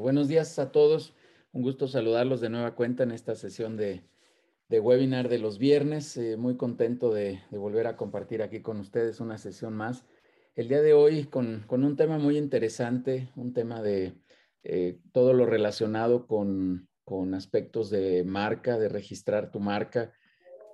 Buenos días a todos. Un gusto saludarlos de nueva cuenta en esta sesión de, webinar de los viernes. Eh, muy contento de, volver a compartir aquí con ustedes una sesión más. El día de hoy con, un tema muy interesante, un tema de eh, todo lo relacionado con, aspectos de marca, de registrar tu marca.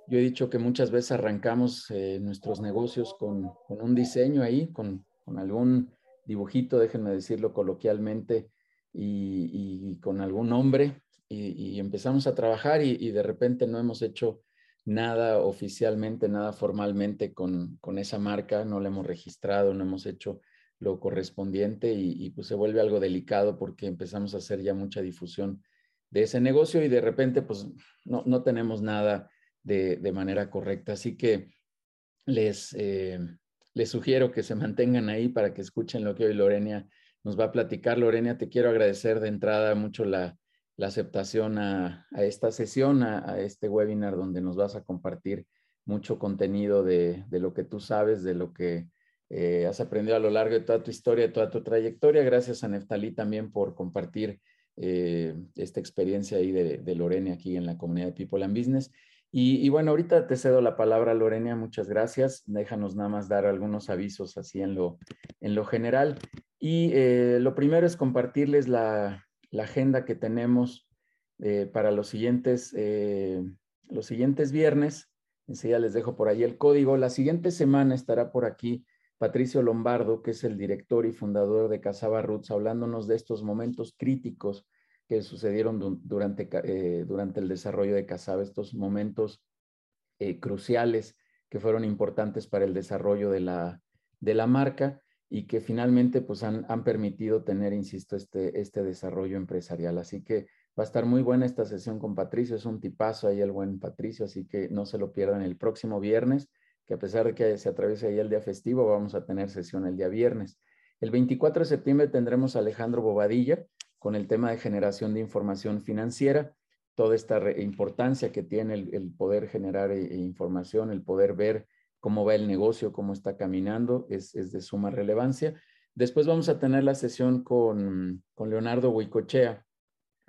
Yo he dicho que muchas veces arrancamos eh, nuestros negocios con, un diseño ahí, con, con algún dibujito, déjenme decirlo coloquialmente, y, con algún nombre y, empezamos a trabajar y, de repente no hemos hecho nada oficialmente, nada formalmente con, con, esa marca, no la hemos registrado, no hemos hecho lo correspondiente y, pues se vuelve algo delicado porque empezamos a hacer ya mucha difusión de ese negocio y de repente pues no, no tenemos nada de, de, manera correcta. Así que les, eh, les sugiero que se mantengan ahí para que escuchen lo que hoy Lorena nos va a platicar. Lorena, te quiero agradecer de entrada mucho la, aceptación a, esta sesión, a, este webinar donde nos vas a compartir mucho contenido de, lo que tú sabes, de lo que eh, has aprendido a lo largo de toda tu historia, de toda tu trayectoria. Gracias a Neftalí también por compartir eh, esta experiencia ahí de, de Lorena aquí en la comunidad de People and Business. Y, bueno, ahorita te cedo la palabra, Lorena, muchas gracias. Déjanos nada más dar algunos avisos así en lo, en lo general. Y eh, lo primero es compartirles la, agenda que tenemos eh, para los siguientes, eh, los siguientes viernes. Enseguida les dejo por ahí el código. La siguiente semana estará por aquí Patricio Lombardo, que es el director y fundador de Casaba Roots, hablándonos de estos momentos críticos que sucedieron durante, eh, durante el desarrollo de Casaba, estos momentos eh, cruciales que fueron importantes para el desarrollo de la, de la marca y que finalmente pues han, han, permitido tener, insisto, este, este desarrollo empresarial. Así que va a estar muy buena esta sesión con Patricio, es un tipazo ahí el buen Patricio, así que no se lo pierdan el próximo viernes, que a pesar de que se atraviese ahí el día festivo, vamos a tener sesión el día viernes. El 24 de septiembre tendremos a Alejandro Bobadilla, con el tema de generación de información financiera, toda esta importancia que tiene el, poder generar eh, información, el poder ver cómo va el negocio, cómo está caminando, es, de suma relevancia. Después vamos a tener la sesión con, Leonardo Huicochea,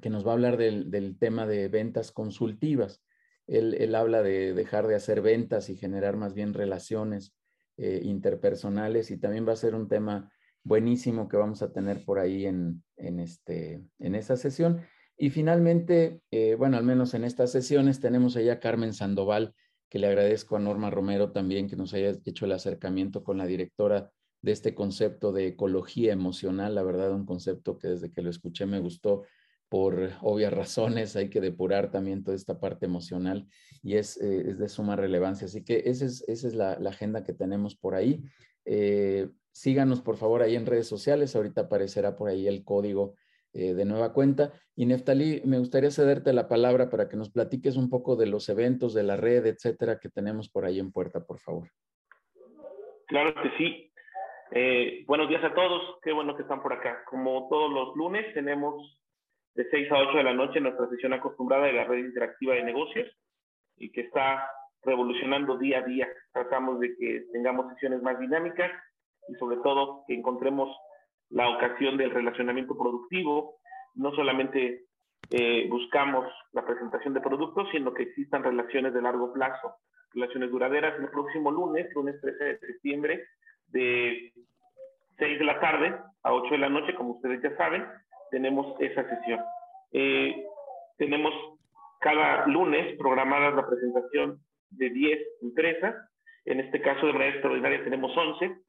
que nos va a hablar del, tema de ventas consultivas. Él, habla de dejar de hacer ventas y generar más bien relaciones eh, interpersonales y también va a ser un tema buenísimo que vamos a tener por ahí en, en, este, en esa sesión. Y finalmente, eh, bueno, al menos en estas sesiones tenemos allá a Carmen Sandoval, que le agradezco a Norma Romero también que nos haya hecho el acercamiento con la directora de este concepto de ecología emocional, la verdad, un concepto que desde que lo escuché me gustó por obvias razones, hay que depurar también toda esta parte emocional y es, eh, es de suma relevancia. Así que esa es, es la, la, agenda que tenemos por ahí. Eh, síganos por favor ahí en redes sociales, ahorita aparecerá por ahí el código eh, de nueva cuenta. Y Neftalí, me gustaría cederte la palabra para que nos platiques un poco de los eventos, de la red, etcétera, que tenemos por ahí en puerta, por favor. Claro que sí. Eh, buenos días a todos, qué bueno que están por acá. Como todos los lunes, tenemos de 6 a 8 de la noche nuestra sesión acostumbrada de la red interactiva de negocios y que está revolucionando día a día. Tratamos de que tengamos sesiones más dinámicas y sobre todo que encontremos la ocasión del relacionamiento productivo. No solamente eh, buscamos la presentación de productos, sino que existan relaciones de largo plazo, relaciones duraderas. El próximo lunes, lunes 13 de septiembre, de 6 de la tarde a 8 de la noche, como ustedes ya saben, tenemos esa sesión. Eh, tenemos cada lunes programadas la presentación de 10 empresas. En este caso, de manera extraordinaria, tenemos 11.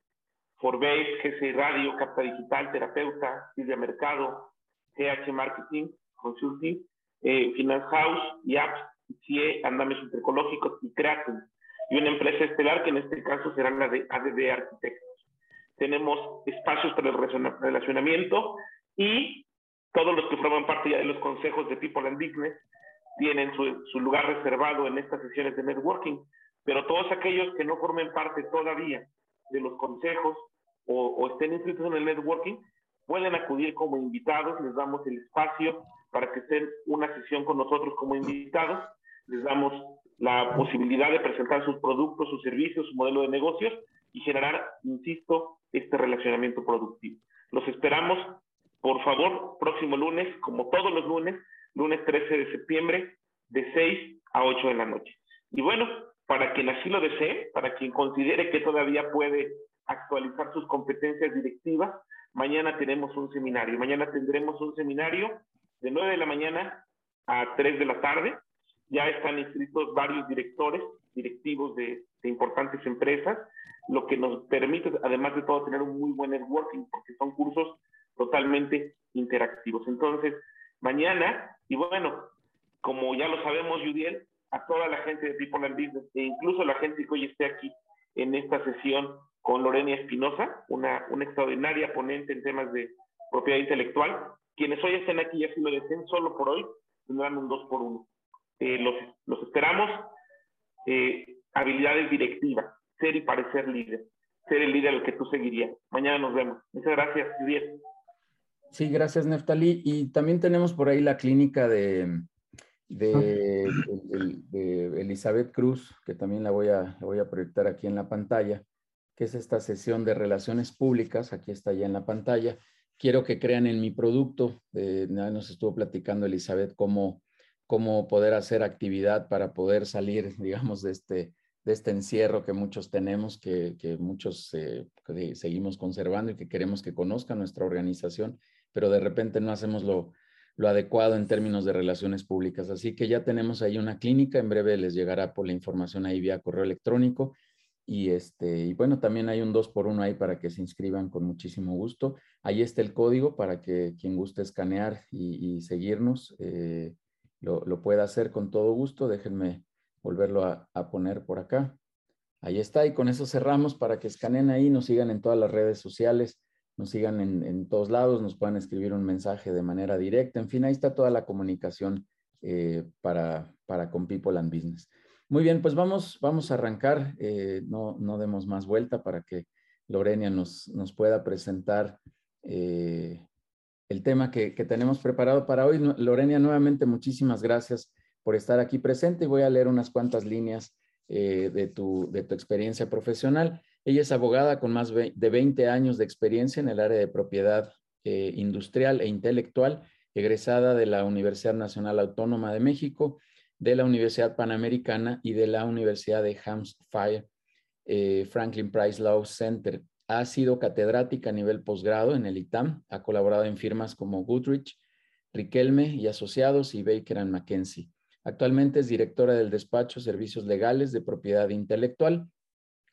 Forbase, GC Radio, Capta Digital, Terapeuta, Silvia Mercado, GH Marketing, Consulting, eh, Finance House, Apps, CIE, Andames Ecológicos y Creatum. Y una empresa estelar que en este caso será la de ADD Arquitectos. Tenemos espacios para el relacionamiento y todos los que forman parte ya de los consejos de People and Business tienen su lugar reservado en estas sesiones de networking, pero todos aquellos que no formen parte todavía de los consejos o, estén inscritos en el networking, pueden acudir como invitados, les damos el espacio para que estén una sesión con nosotros como invitados, les damos la posibilidad de presentar sus productos, sus servicios, su modelo de negocios y generar, insisto, este relacionamiento productivo. Los esperamos por favor, próximo lunes, como todos los lunes, lunes 13 de septiembre, de 6 a 8 de la noche. Y bueno, para quien así lo desee, para quien considere que todavía puede actualizar sus competencias directivas, mañana tenemos un seminario. Mañana tendremos un seminario de 9 de la mañana a 3 de la tarde. Ya están inscritos varios directores, directivos de, importantes empresas, lo que nos permite, además de todo, tener un muy buen networking, porque son cursos totalmente interactivos. Entonces, mañana, y bueno, como ya lo sabemos, Judiel, a toda la gente de People and Business e incluso la gente que hoy esté aquí en esta sesión con Lorena Espinosa, una, una extraordinaria ponente en temas de propiedad intelectual. Quienes hoy estén aquí y así lo deseen, solo por hoy tendrán un 2 por 1 eh, los, los, esperamos. Eh, habilidades directivas, ser y parecer líder, ser el líder al que tú seguirías. Mañana nos vemos. Muchas gracias, Judiel. Sí, gracias, Neftali. Y también tenemos por ahí la clínica de, de, Elizabeth Cruz, que también la voy, a, voy a proyectar aquí en la pantalla, que es esta sesión de relaciones públicas, aquí está ya en la pantalla. Quiero que crean en mi producto, eh, nos estuvo platicando Elizabeth cómo, cómo poder hacer actividad para poder salir, digamos, de este, de este encierro que muchos tenemos, que, que muchos eh, seguimos conservando y que queremos que conozcan nuestra organización, pero de repente no hacemos lo, lo adecuado en términos de relaciones públicas. Así que ya tenemos ahí una clínica, en breve les llegará por la información ahí vía correo electrónico. Y, este, y bueno, también hay un 2 por 1 ahí para que se inscriban con muchísimo gusto. Ahí está el código para que quien guste escanear y, seguirnos eh, lo, pueda hacer con todo gusto. Déjenme volverlo a, a, poner por acá. Ahí está y con eso cerramos para que escaneen ahí, nos sigan en todas las redes sociales nos sigan en, todos lados, nos puedan escribir un mensaje de manera directa. En fin, ahí está toda la comunicación eh, para, para con People and Business. Muy bien, pues vamos, vamos a arrancar. Eh, no, no demos más vuelta para que Lorena nos, nos pueda presentar eh, el tema que, que, tenemos preparado para hoy. Lorena, nuevamente muchísimas gracias por estar aquí presente. Voy a leer unas cuantas líneas de, tu, de tu experiencia profesional. Ella es abogada con más de 20 años de experiencia en el área de propiedad eh, industrial e intelectual, egresada de la Universidad Nacional Autónoma de México, de la Universidad Panamericana y de la Universidad de Hampshire eh, Franklin Price Law Center. Ha sido catedrática a nivel posgrado en el ITAM, ha colaborado en firmas como Goodrich, Riquelme y Asociados y Baker McKenzie. Actualmente es directora del despacho Servicios Legales de Propiedad Intelectual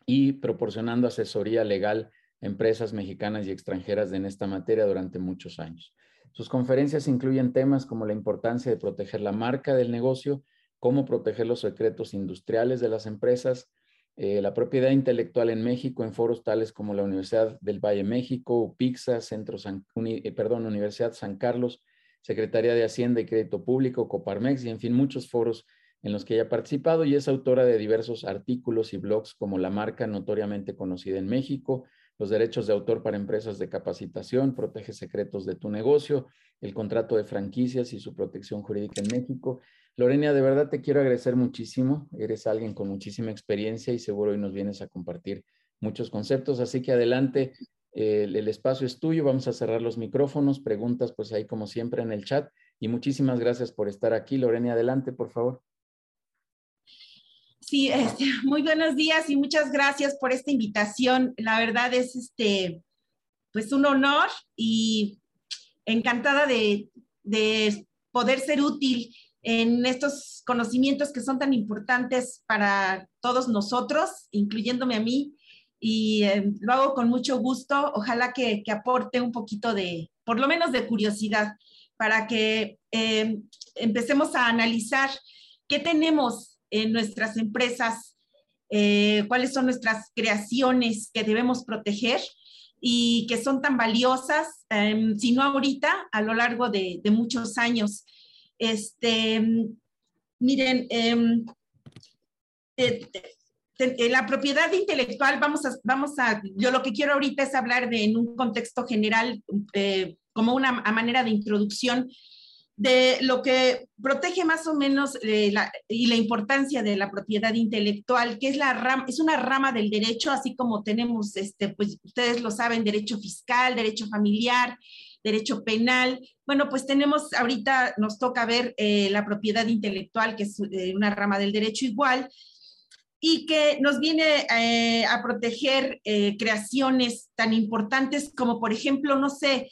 y proporcionando asesoría legal a empresas mexicanas y extranjeras en esta materia durante muchos años. Sus conferencias incluyen temas como la importancia de proteger la marca del negocio, cómo proteger los secretos industriales de las empresas, eh, la propiedad intelectual en México en foros tales como la Universidad del Valle México, UPIXA, Centro San, eh, perdón, Universidad San Carlos, Secretaría de Hacienda y Crédito Público, Coparmex y en fin muchos foros en los que ella ha participado y es autora de diversos artículos y blogs como La marca notoriamente conocida en México, Los derechos de autor para empresas de capacitación, Protege secretos de tu negocio, El contrato de franquicias y su protección jurídica en México. Lorena, de verdad te quiero agradecer muchísimo. Eres alguien con muchísima experiencia y seguro hoy nos vienes a compartir muchos conceptos. Así que adelante, el, el espacio es tuyo. Vamos a cerrar los micrófonos, preguntas pues ahí como siempre en el chat. Y muchísimas gracias por estar aquí. Lorena, adelante, por favor. Sí, este, muy buenos días y muchas gracias por esta invitación. La verdad es este, pues un honor y encantada de, de poder ser útil en estos conocimientos que son tan importantes para todos nosotros, incluyéndome a mí, y eh, lo hago con mucho gusto. Ojalá que, que, aporte un poquito de, por lo menos de curiosidad, para que eh, empecemos a analizar qué tenemos en nuestras empresas, eh, cuáles son nuestras creaciones que debemos proteger y que son tan valiosas, eh, si no ahorita, a lo largo de, muchos años. Este, miren, em, la propiedad intelectual, vamos a, vamos a, yo lo que quiero ahorita es hablar de en un contexto general, eh, como una manera de introducción, de lo que protege más o menos eh, y la importancia de la propiedad intelectual, que es, la ram, es una rama del derecho, así como tenemos, este, pues ustedes lo saben, derecho fiscal, derecho familiar, derecho penal. Bueno, pues tenemos, ahorita nos toca ver eh, la propiedad intelectual, que es eh, una rama del derecho igual, y que nos viene a proteger creaciones tan importantes como, por ejemplo, no sé,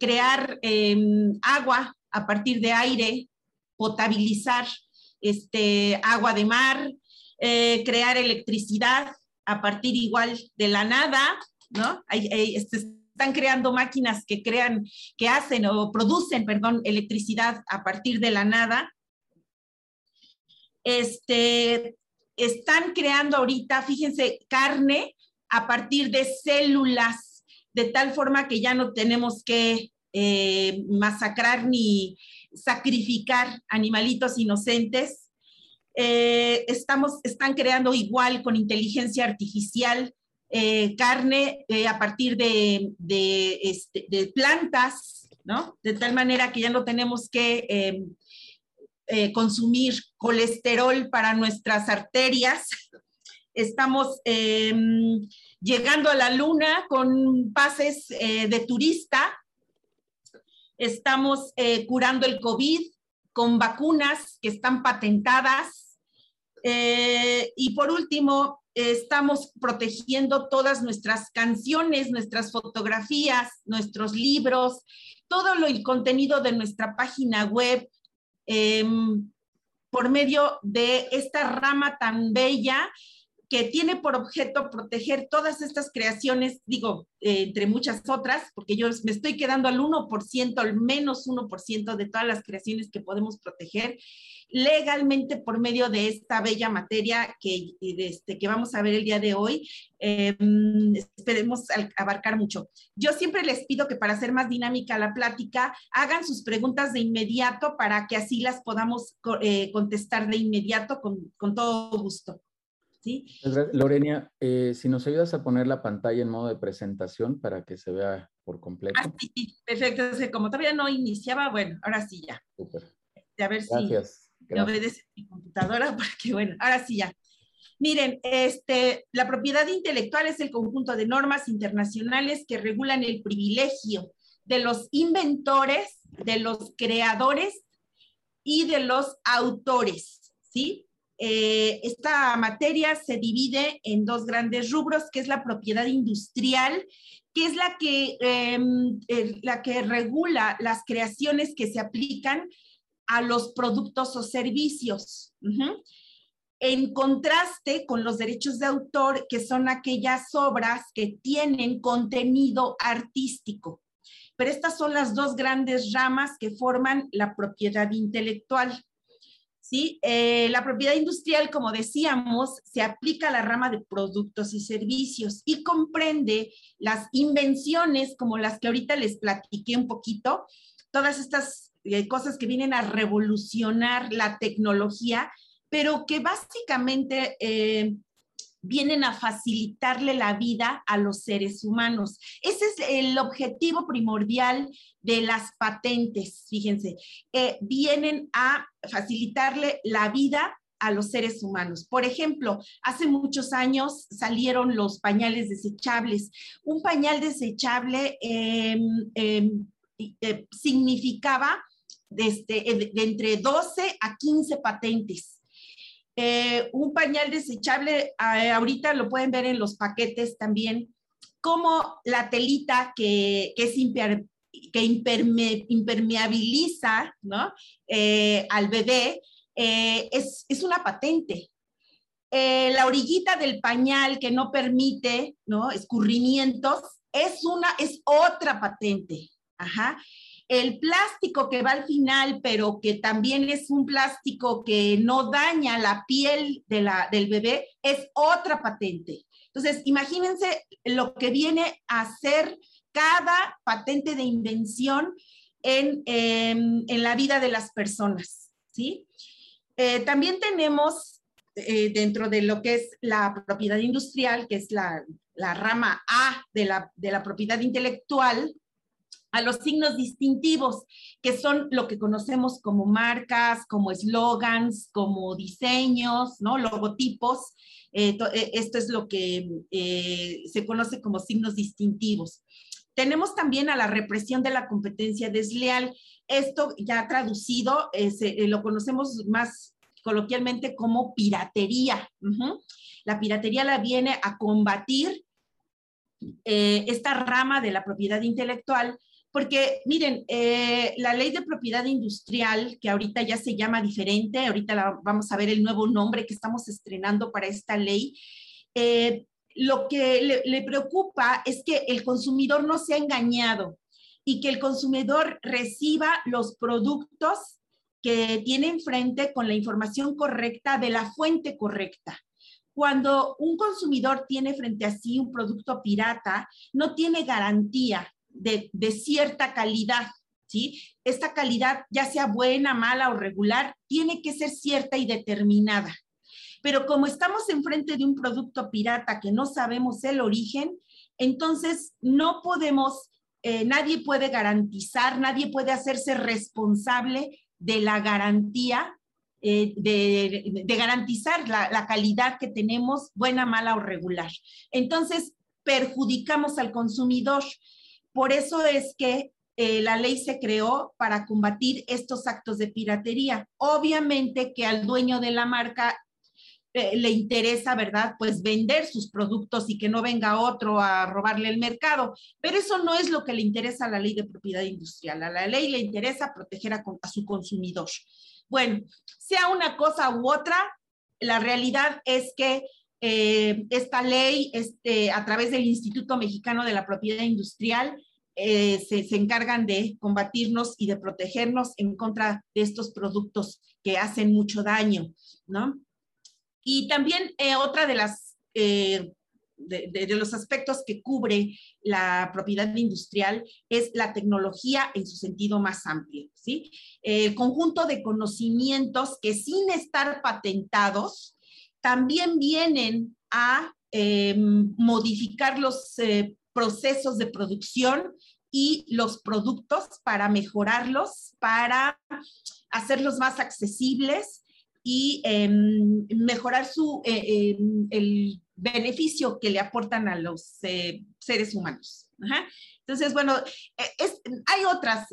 crear em, agua a partir de aire, potabilizar este, agua de mar, crear electricidad a partir igual de la nada, ¿no? Este, están creando máquinas que crean, que hacen o producen, perdón, electricidad a partir de la nada. Este, están creando ahorita, fíjense, carne a partir de células, de tal forma que ya no tenemos que eh, masacrar ni sacrificar animalitos inocentes. Eh, estamos, están creando igual con inteligencia artificial eh, carne a partir este, de, plantas, ¿no? De tal manera que ya no tenemos que em, consumir colesterol para nuestras arterias. Estamos em, llegando a la luna con pases de turista. Estamos curando el COVID con vacunas que están patentadas. y por último, estamos protegiendo todas nuestras canciones, nuestras fotografías, nuestros libros, todo lo, el contenido de nuestra página web em, por medio de esta rama tan bella que tiene por objeto proteger todas estas creaciones, digo, eh, entre muchas otras, porque yo me estoy quedando al 1%, al menos 1% de todas las creaciones que podemos proteger legalmente por medio de esta bella materia que, este, que vamos a ver el día de hoy. Em, esperemos abarcar mucho. Yo siempre les pido que para hacer más dinámica la plática, hagan sus preguntas de inmediato para que así las podamos eh, contestar de inmediato con, con todo gusto. ¿Sí? Lorenia, eh, si nos ayudas a poner la pantalla en modo de presentación para que se vea por completo. Ah, sí, perfecto. como todavía no iniciaba, bueno, ahora sí ya. Súper. A ver Gracias me obedece mi computadora porque, bueno, ahora sí ya. Miren, este, la propiedad intelectual es el conjunto de normas internacionales que regulan el privilegio de los inventores, de los creadores y de los autores, ¿sí? Eh, esta materia se divide en dos grandes rubros, que es la propiedad industrial, que es la que, em, la que regula las creaciones que se aplican a los productos o servicios. En contraste con los derechos de autor, que son aquellas obras que tienen contenido artístico. Pero estas son las dos grandes ramas que forman la propiedad intelectual. ¿Sí? Eh, la propiedad industrial, como decíamos, se aplica a la rama de productos y servicios y comprende las invenciones como las que ahorita les platiqué un poquito, todas estas hay cosas que vienen a revolucionar la tecnología, pero que básicamente eh, vienen a facilitarle la vida a los seres humanos. Ese es el objetivo primordial de las patentes, fíjense, eh, vienen a facilitarle la vida a los seres humanos. Por ejemplo, hace muchos años salieron los pañales desechables. Un pañal desechable em, em, eh, significaba de, entre 12 a 15 patentes. Eh, un pañal desechable, eh, ahorita lo pueden ver en los paquetes también, como la telita que, que impermeabiliza ¿no? Eh, al bebé, es, es, una patente. la orillita del pañal que no permite ¿no? escurrimientos es, una, es otra patente. Ajá. El plástico que va al final, pero que también es un plástico que no daña la piel de la, del bebé, es otra patente. Entonces, imagínense lo que viene a ser cada patente de invención en, em, la vida de las personas, ¿sí? Eh, también tenemos eh, dentro de lo que es la propiedad industrial, que es la, rama A de la, de la propiedad intelectual, a los signos distintivos, que son lo que conocemos como marcas, como eslogans, como diseños, ¿no? Logotipos. Eh, eh, esto es lo que eh, se conoce como signos distintivos. Tenemos también a la represión de la competencia desleal. Esto ya traducido, lo conocemos más coloquialmente como piratería. La piratería la viene a combatir esta rama de la propiedad intelectual, porque miren, eh, la ley de propiedad industrial, que ahorita ya se llama diferente, ahorita vamos a ver el nuevo nombre que estamos estrenando para esta ley, eh, lo que le, le preocupa es que el consumidor no sea engañado y que el consumidor reciba los productos que tiene enfrente con la información correcta de la fuente correcta. Cuando un consumidor tiene frente a sí un producto pirata, no tiene garantía de, cierta calidad, ¿sí? Esta calidad, ya sea buena, mala o regular, tiene que ser cierta y determinada. Pero como estamos enfrente de un producto pirata que no sabemos el origen, entonces no podemos, eh, nadie puede garantizar, nadie puede hacerse responsable de la garantía eh, de, garantizar la, calidad que tenemos, buena, mala o regular. Entonces, perjudicamos al consumidor. Por eso es que eh, la ley se creó para combatir estos actos de piratería. Obviamente que al dueño de la marca eh, le interesa, ¿verdad? Pues vender sus productos y que no venga otro a robarle el mercado. Pero eso no es lo que le interesa a la ley de propiedad industrial. A la ley le interesa proteger a su consumidor. Bueno, sea una cosa u otra, la realidad es que eh, esta ley, este, a través del Instituto Mexicano de la Propiedad Industrial, eh, se, encargan de combatirnos y de protegernos en contra de estos productos que hacen mucho daño, ¿no? Y también eh, otra de las de, los aspectos que cubre la propiedad industrial es la tecnología en su sentido más amplio, ¿sí? El conjunto de conocimientos que sin estar patentados también vienen a em, modificar los eh, procesos de producción y los productos para mejorarlos, para hacerlos más accesibles y em, mejorar su, eh, em, el beneficio que le aportan a los eh, seres humanos. Entonces, bueno, eh, hay otras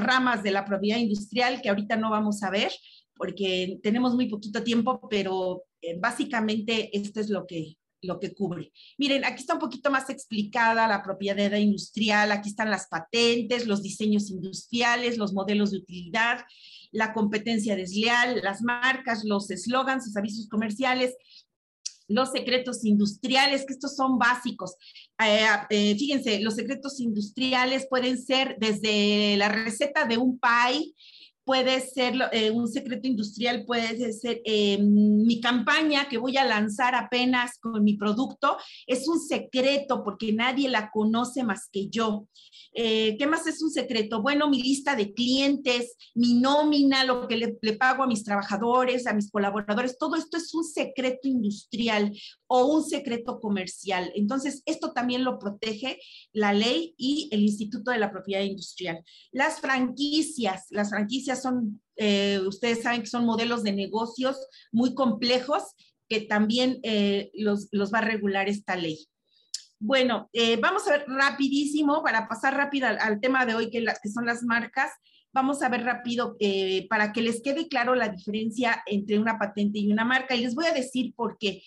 ramas de la propiedad industrial que ahorita no vamos a ver porque tenemos muy poquito tiempo, pero básicamente esto es lo que, lo que cubre. Miren, aquí está un poquito más explicada la propiedad industrial, aquí están las patentes, los diseños industriales, los modelos de utilidad, la competencia desleal, las marcas, los eslogans, los avisos comerciales, los secretos industriales, que estos son básicos. Eh, eh, fíjense, los secretos industriales pueden ser desde la receta de un pie, puede ser eh, un secreto industrial, puede ser eh, mi campaña que voy a lanzar apenas con mi producto, es un secreto porque nadie la conoce más que yo. Eh, ¿Qué más es un secreto? Bueno, mi lista de clientes, mi nómina, lo que le, le pago a mis trabajadores, a mis colaboradores, todo esto es un secreto industrial o un secreto comercial. Entonces, esto también lo protege la ley y el Instituto de la Propiedad Industrial. Las franquicias, las franquicias son, eh, ustedes saben que son modelos de negocios muy complejos que también eh, los, va a regular esta ley. Bueno, eh, vamos a ver rapidísimo, para pasar rápido al, tema de hoy, que, que, son las marcas, vamos a ver rápido para que les quede claro la diferencia entre una patente y una marca. Y les voy a decir por qué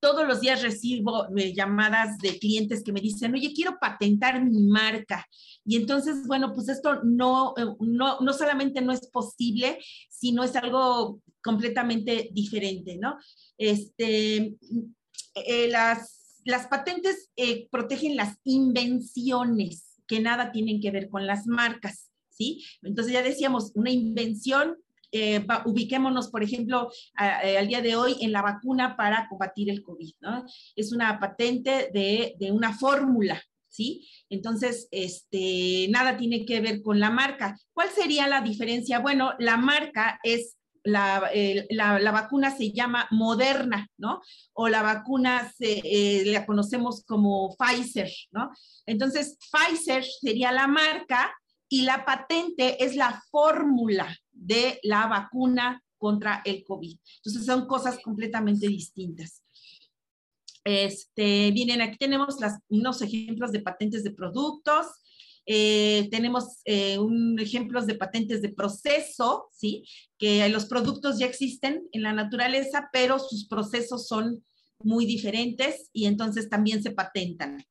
todos los días recibo eh, llamadas de clientes que me dicen, oye, quiero patentar mi marca. Y entonces, bueno, pues esto no, eh, no, no solamente no es posible, sino es algo completamente diferente, ¿no? Este, eh, las, las patentes protegen las invenciones que nada tienen que ver con las marcas, ¿sí? Entonces ya decíamos, una invención eh, ubiquémonos, por ejemplo, eh, al día de hoy en la vacuna para combatir el COVID, ¿no? Es una patente de, de una fórmula, ¿sí? Entonces, este, nada tiene que ver con la marca. ¿Cuál sería la diferencia? Bueno, la marca es la, la, la, vacuna se llama Moderna, ¿no? O la vacuna se, eh, la conocemos como Pfizer, ¿no? Entonces, Pfizer sería la marca y la patente es la fórmula de la vacuna contra el COVID. Entonces son cosas completamente distintas. Este, miren, aquí tenemos unos ejemplos de patentes de productos. Eh, tenemos eh, ejemplos de patentes de proceso, ¿sí? Que los productos ya existen en la naturaleza, pero sus procesos son muy diferentes y entonces también se patentan.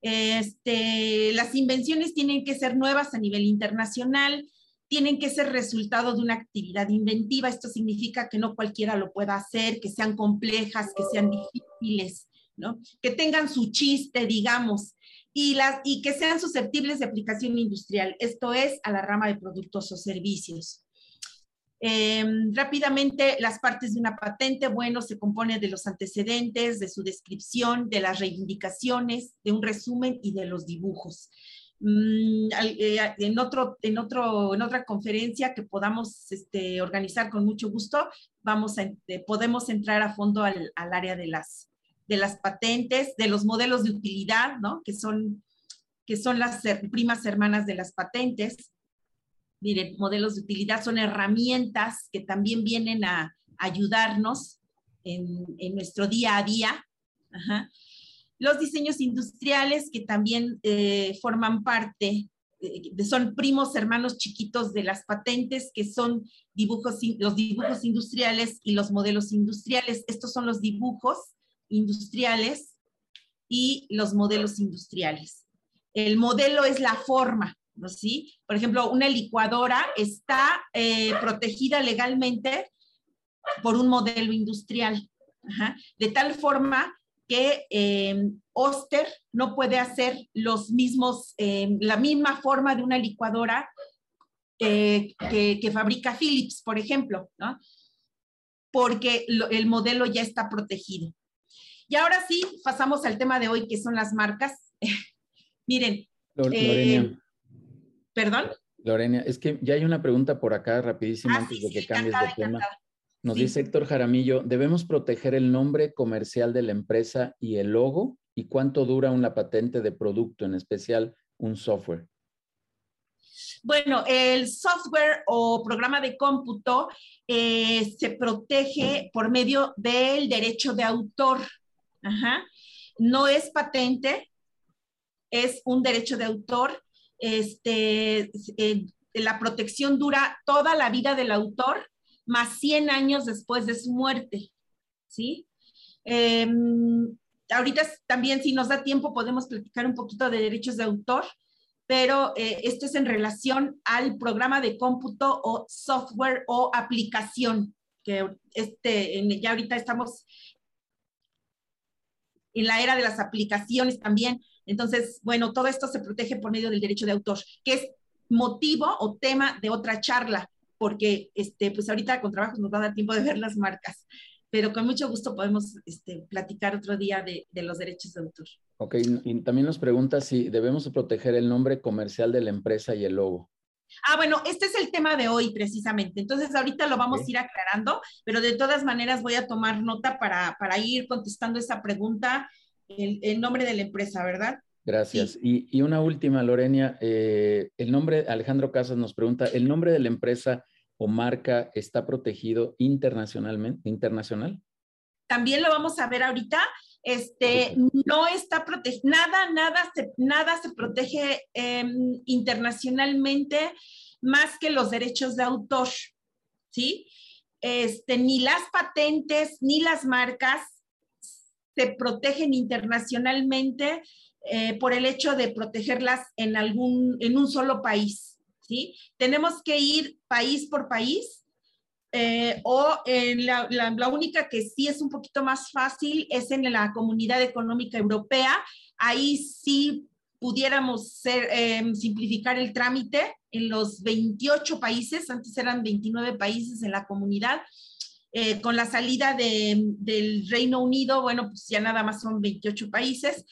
Este, las invenciones tienen que ser nuevas a nivel internacional, tienen que ser resultado de una actividad inventiva. Esto significa que no cualquiera lo pueda hacer, que sean complejas, que sean difíciles, ¿no? Que tengan su chiste, digamos, y, las, y que sean susceptibles de aplicación industrial. Esto es a la rama de productos o servicios. Em, rápidamente, las partes de una patente, bueno, se compone de los antecedentes, de su descripción, de las reivindicaciones, de un resumen y de los dibujos. Mm, eh, en, otro, en, otro, en otra conferencia que podamos este, organizar con mucho gusto, vamos a, eh, podemos entrar a fondo al, al, área de las, de las patentes, de los modelos de utilidad, ¿no? que, son, que son las primas hermanas de las patentes Miren, modelos de utilidad son herramientas que también vienen a ayudarnos en, nuestro día a día. Los diseños industriales que también eh, forman parte, eh, son primos hermanos chiquitos de las patentes, que son dibujos, los dibujos industriales y los modelos industriales. Estos son los dibujos industriales y los modelos industriales. El modelo es la forma, ¿sí? Por ejemplo, una licuadora está eh, protegida legalmente por un modelo industrial, de tal forma que eh, Oster no puede hacer los mismos, eh, la misma forma de una licuadora que, que, fabrica Philips, por ejemplo, ¿no? porque el modelo ya está protegido. Y ahora sí, pasamos al tema de hoy, que son las marcas. Miren, ¿Perdón? Lorena, es que ya hay una pregunta por acá rapidísimo ah, antes de que cambies de tema. Nos dice Héctor Jaramillo, ¿debemos proteger el nombre comercial de la empresa y el logo? ¿Y cuánto dura una patente de producto, en especial un software? Bueno, el software o programa de cómputo eh, se protege por medio del derecho de autor. No es patente, es un derecho de autor este, eh, la protección dura toda la vida del autor, más 100 años después de su muerte, ¿sí? Em, ahorita también, si nos da tiempo, podemos platicar un poquito de derechos de autor, pero eh, esto es en relación al programa de cómputo o software o aplicación, que este, ya ahorita estamos en la era de las aplicaciones también, entonces, bueno, todo esto se protege por medio del derecho de autor, que es motivo o tema de otra charla, porque este, pues ahorita con trabajo nos va a dar tiempo de ver las marcas, pero con mucho gusto podemos este, platicar otro día de, los derechos de autor. Ok, y también nos pregunta si debemos proteger el nombre comercial de la empresa y el logo. Ah, bueno, este es el tema de hoy precisamente. Entonces, ahorita lo vamos a ir aclarando, pero de todas maneras voy a tomar nota para, para ir contestando esa pregunta el, nombre de la empresa, ¿verdad? Gracias. Y, una última, Lorenia, eh, el nombre, Alejandro Casas nos pregunta, ¿el nombre de la empresa o marca está protegido internacionalmente, internacional? También lo vamos a ver ahorita. Este, no está protegido, nada, nada se, nada se protege em, internacionalmente más que los derechos de autor, ¿sí? Este, ni las patentes, ni las marcas se protegen internacionalmente eh, por el hecho de protegerlas en, algún, en un solo país. ¿sí? Tenemos que ir país por país eh, o en la, la, única que sí es un poquito más fácil es en la Comunidad Económica Europea. Ahí sí pudiéramos ser, em, simplificar el trámite en los 28 países, antes eran 29 países en la comunidad, eh, con la salida del Reino Unido, bueno, pues ya nada más son 28 países,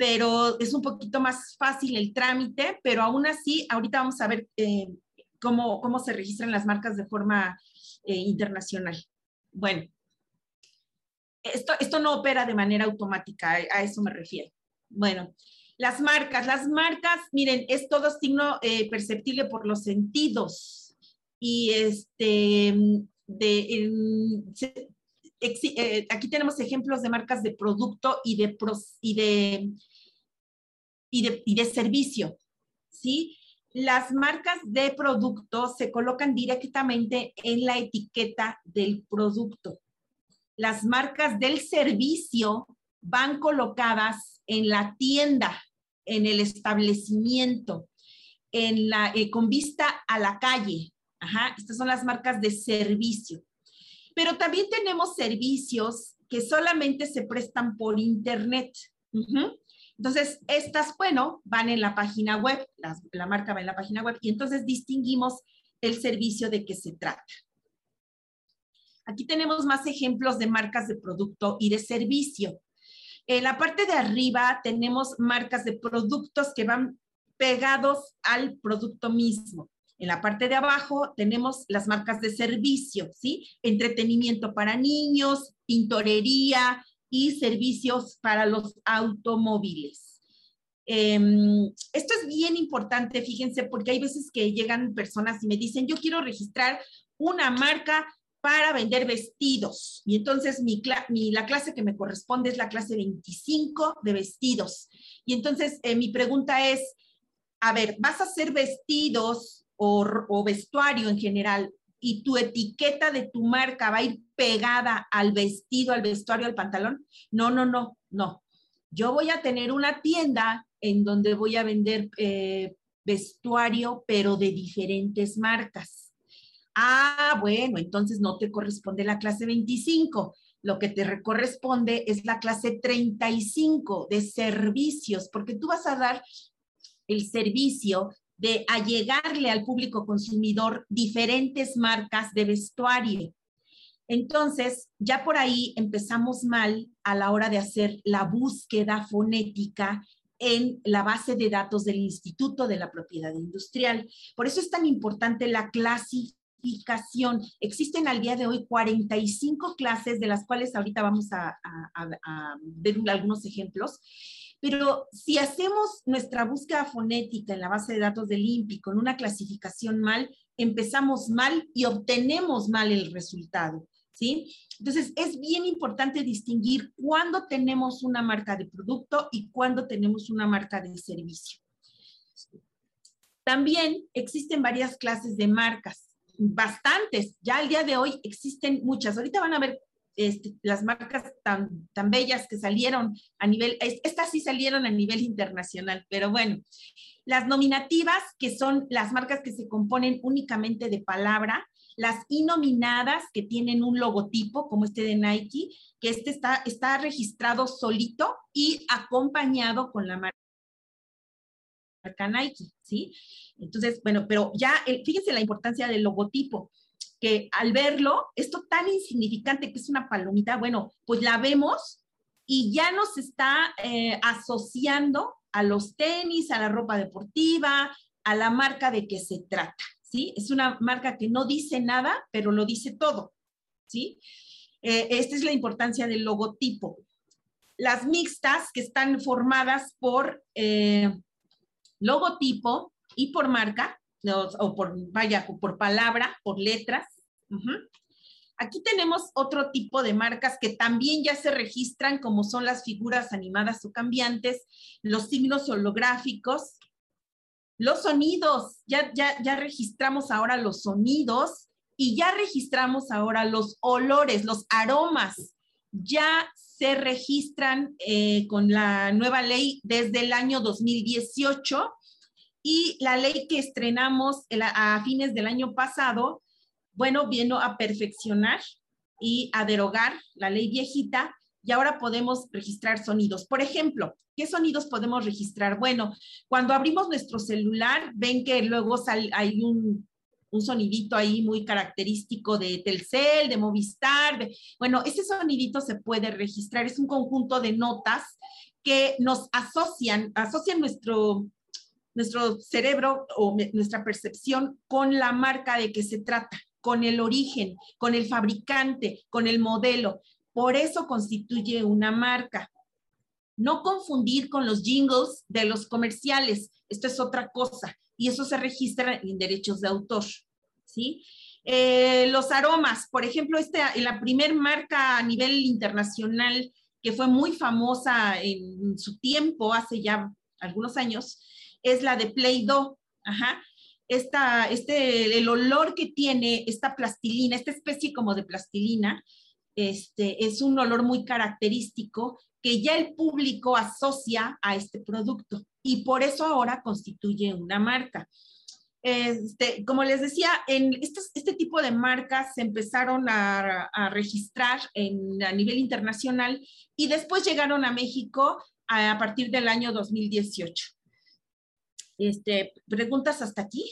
pero es un poquito más fácil el trámite, pero aún así, ahorita vamos a ver eh, cómo, cómo se registran las marcas de forma eh, internacional. Bueno, esto, esto no opera de manera automática, a eso me refiero. Bueno, las marcas, las marcas, miren, es todo signo perceptible por los sentidos. Y este, de, eh, aquí tenemos ejemplos de marcas de producto y de, y de, y de, servicio, ¿sí? Las marcas de producto se colocan directamente en la etiqueta del producto. Las marcas del servicio van colocadas en la tienda, en el establecimiento, en la, eh, con vista a la calle. Ajá, estas son las marcas de servicio. Pero también tenemos servicios que solamente se prestan por internet. Entonces, estas, bueno, van en la página web, la marca va en la página web y entonces distinguimos el servicio de qué se trata. Aquí tenemos más ejemplos de marcas de producto y de servicio. En la parte de arriba tenemos marcas de productos que van pegados al producto mismo. En la parte de abajo tenemos las marcas de servicio, ¿sí? Entretenimiento para niños, pintorería y servicios para los automóviles. Em, esto es bien importante, fíjense, porque hay veces que llegan personas y me dicen, yo quiero registrar una marca para vender vestidos. Y entonces mi, la clase que me corresponde es la clase 25 de vestidos. Y entonces eh, mi pregunta es, a ver, ¿vas a hacer vestidos o, vestuario en general y tu etiqueta de tu marca va a ir pegada al vestido, al vestuario, al pantalón. No, no, no, no. Yo voy a tener una tienda en donde voy a vender eh, vestuario, pero de diferentes marcas. Ah, bueno, entonces no te corresponde la clase 25. Lo que te corresponde es la clase 35 de servicios, porque tú vas a dar el servicio de allegarle al público consumidor diferentes marcas de vestuario. Entonces, ya por ahí empezamos mal a la hora de hacer la búsqueda fonética en la base de datos del Instituto de la Propiedad Industrial. Por eso es tan importante la clasificación. Existen al día de hoy 45 clases, de las cuales ahorita vamos a, ver algunos ejemplos, pero si hacemos nuestra búsqueda fonética en la base de datos del INPI con una clasificación mal, empezamos mal y obtenemos mal el resultado. ¿Sí? Entonces, es bien importante distinguir cuándo tenemos una marca de producto y cuándo tenemos una marca de servicio. También existen varias clases de marcas, bastantes. Ya al día de hoy existen muchas. Ahorita van a ver este, las marcas tan, tan bellas que salieron a nivel, estas sí salieron a nivel internacional, pero bueno, las nominativas, que son las marcas que se componen únicamente de palabra, las inominadas, que tienen un logotipo, como este de Nike, que este está, está registrado solito y acompañado con la marca Nike, ¿sí? Entonces, bueno, pero ya, fíjense la importancia del logotipo que al verlo, esto tan insignificante que es una palomita, bueno, pues la vemos y ya nos está eh, asociando a los tenis, a la ropa deportiva, a la marca de que se trata, ¿sí? Es una marca que no dice nada, pero lo dice todo, ¿sí? Eh, esta es la importancia del logotipo. Las mixtas que están formadas por eh, logotipo y por marca, o por, vaya, por palabra, por letras. Aquí tenemos otro tipo de marcas que también ya se registran, como son las figuras animadas o cambiantes, los signos holográficos, los sonidos, ya, ya, ya registramos ahora los sonidos y ya registramos ahora los olores, los aromas. Ya se registran eh, con la nueva ley desde el año 2018 y la ley que estrenamos a fines del año pasado, bueno, vino a perfeccionar y a derogar la ley viejita y ahora podemos registrar sonidos. Por ejemplo, ¿qué sonidos podemos registrar? Bueno, cuando abrimos nuestro celular, ven que luego hay un, un, sonidito ahí muy característico de Telcel, de Movistar. bueno, ese sonidito se puede registrar. Es un conjunto de notas que nos asocian, asocian nuestro, nuestro cerebro o nuestra percepción con la marca de que se trata, con el origen, con el fabricante, con el modelo. Por eso constituye una marca. No confundir con los jingles de los comerciales. Esto es otra cosa y eso se registra en derechos de autor. ¿sí? Eh, los aromas, por ejemplo, este, la primer marca a nivel internacional que fue muy famosa en su tiempo, hace ya algunos años, es la de Play-Doh. Ajá. Esta, este, el olor que tiene esta plastilina, esta especie como de plastilina, este, es un olor muy característico que ya el público asocia a este producto y por eso ahora constituye una marca. Este, como les decía, en este tipo de marcas se empezaron a, registrar a nivel internacional y después llegaron a México a, partir del año 2018. Este, ¿Preguntas hasta aquí?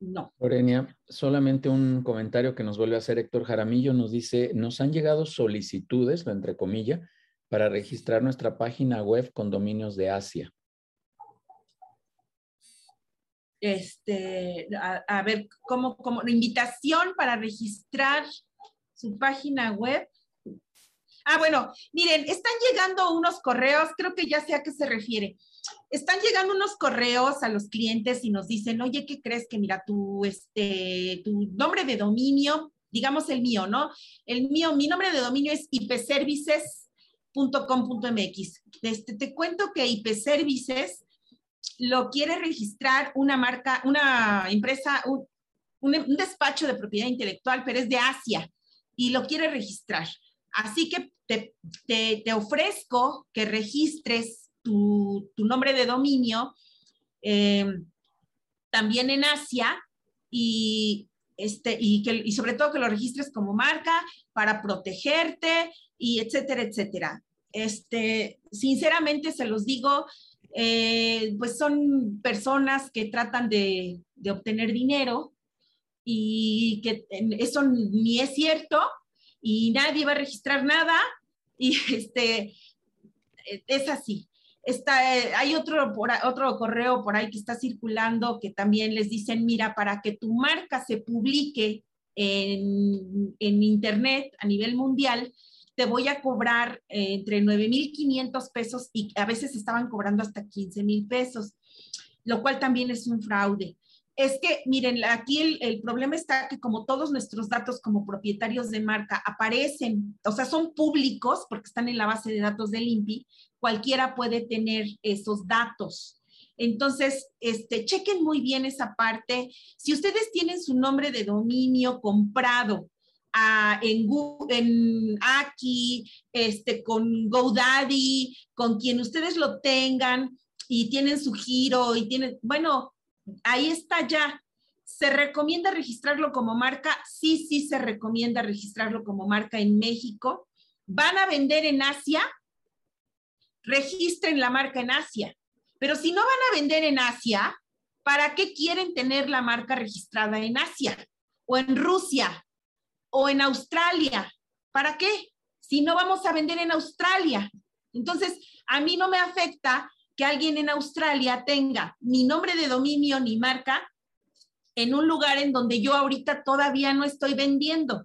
No. Lorenia, solamente un comentario que nos vuelve a hacer Héctor Jaramillo. Nos dice, nos han llegado solicitudes, lo entre comillas, para registrar nuestra página web con dominios de Asia este, a, ver, como, como invitación para registrar su página web. Ah, bueno, miren, están llegando unos correos, creo que ya sé a qué se refiere. Están llegando unos correos a los clientes y nos dicen, oye, ¿qué crees que mira, tu, este, tu nombre de dominio, digamos el mío, ¿no? El mío, mi nombre de dominio es ipservices.com.mx. Este, te cuento que ipservices lo quiere registrar una marca, una empresa, un, despacho de propiedad intelectual, pero es de Asia y lo quiere registrar. Así que te, ofrezco que registres tu, nombre de dominio eh, también en Asia y, este, y, que, y sobre todo que lo registres como marca para protegerte y etcétera, etcétera. Este, sinceramente se los digo, eh, pues son personas que tratan de, obtener dinero y que eso ni es cierto y nadie va a registrar nada y este, es así. Está, eh, hay otro, otro correo por ahí que está circulando que también les dicen, mira, para que tu marca se publique en, en Internet a nivel mundial, te voy a cobrar eh, entre 9.500 pesos y a veces estaban cobrando hasta 15 mil pesos, lo cual también es un fraude. Es que, miren, aquí el, el, problema está que como todos nuestros datos como propietarios de marca aparecen, o sea, son públicos porque están en la base de datos del INPI, cualquiera puede tener esos datos. Entonces, este, chequen muy bien esa parte. Si ustedes tienen su nombre de dominio comprado en, en Aki, este, con GoDaddy, con quien ustedes lo tengan y tienen su giro y tienen, bueno, ahí está ya. ¿Se recomienda registrarlo como marca? Sí, sí se recomienda registrarlo como marca en México. ¿Van a vender en Asia? Registren la marca en Asia. Pero si no van a vender en Asia, ¿para qué quieren tener la marca registrada en Asia o en Rusia o en Australia. ¿Para qué? Si no vamos a vender en Australia. Entonces, a mí no me afecta que alguien en Australia tenga mi nombre de dominio ni marca en un lugar en donde yo ahorita todavía no estoy vendiendo.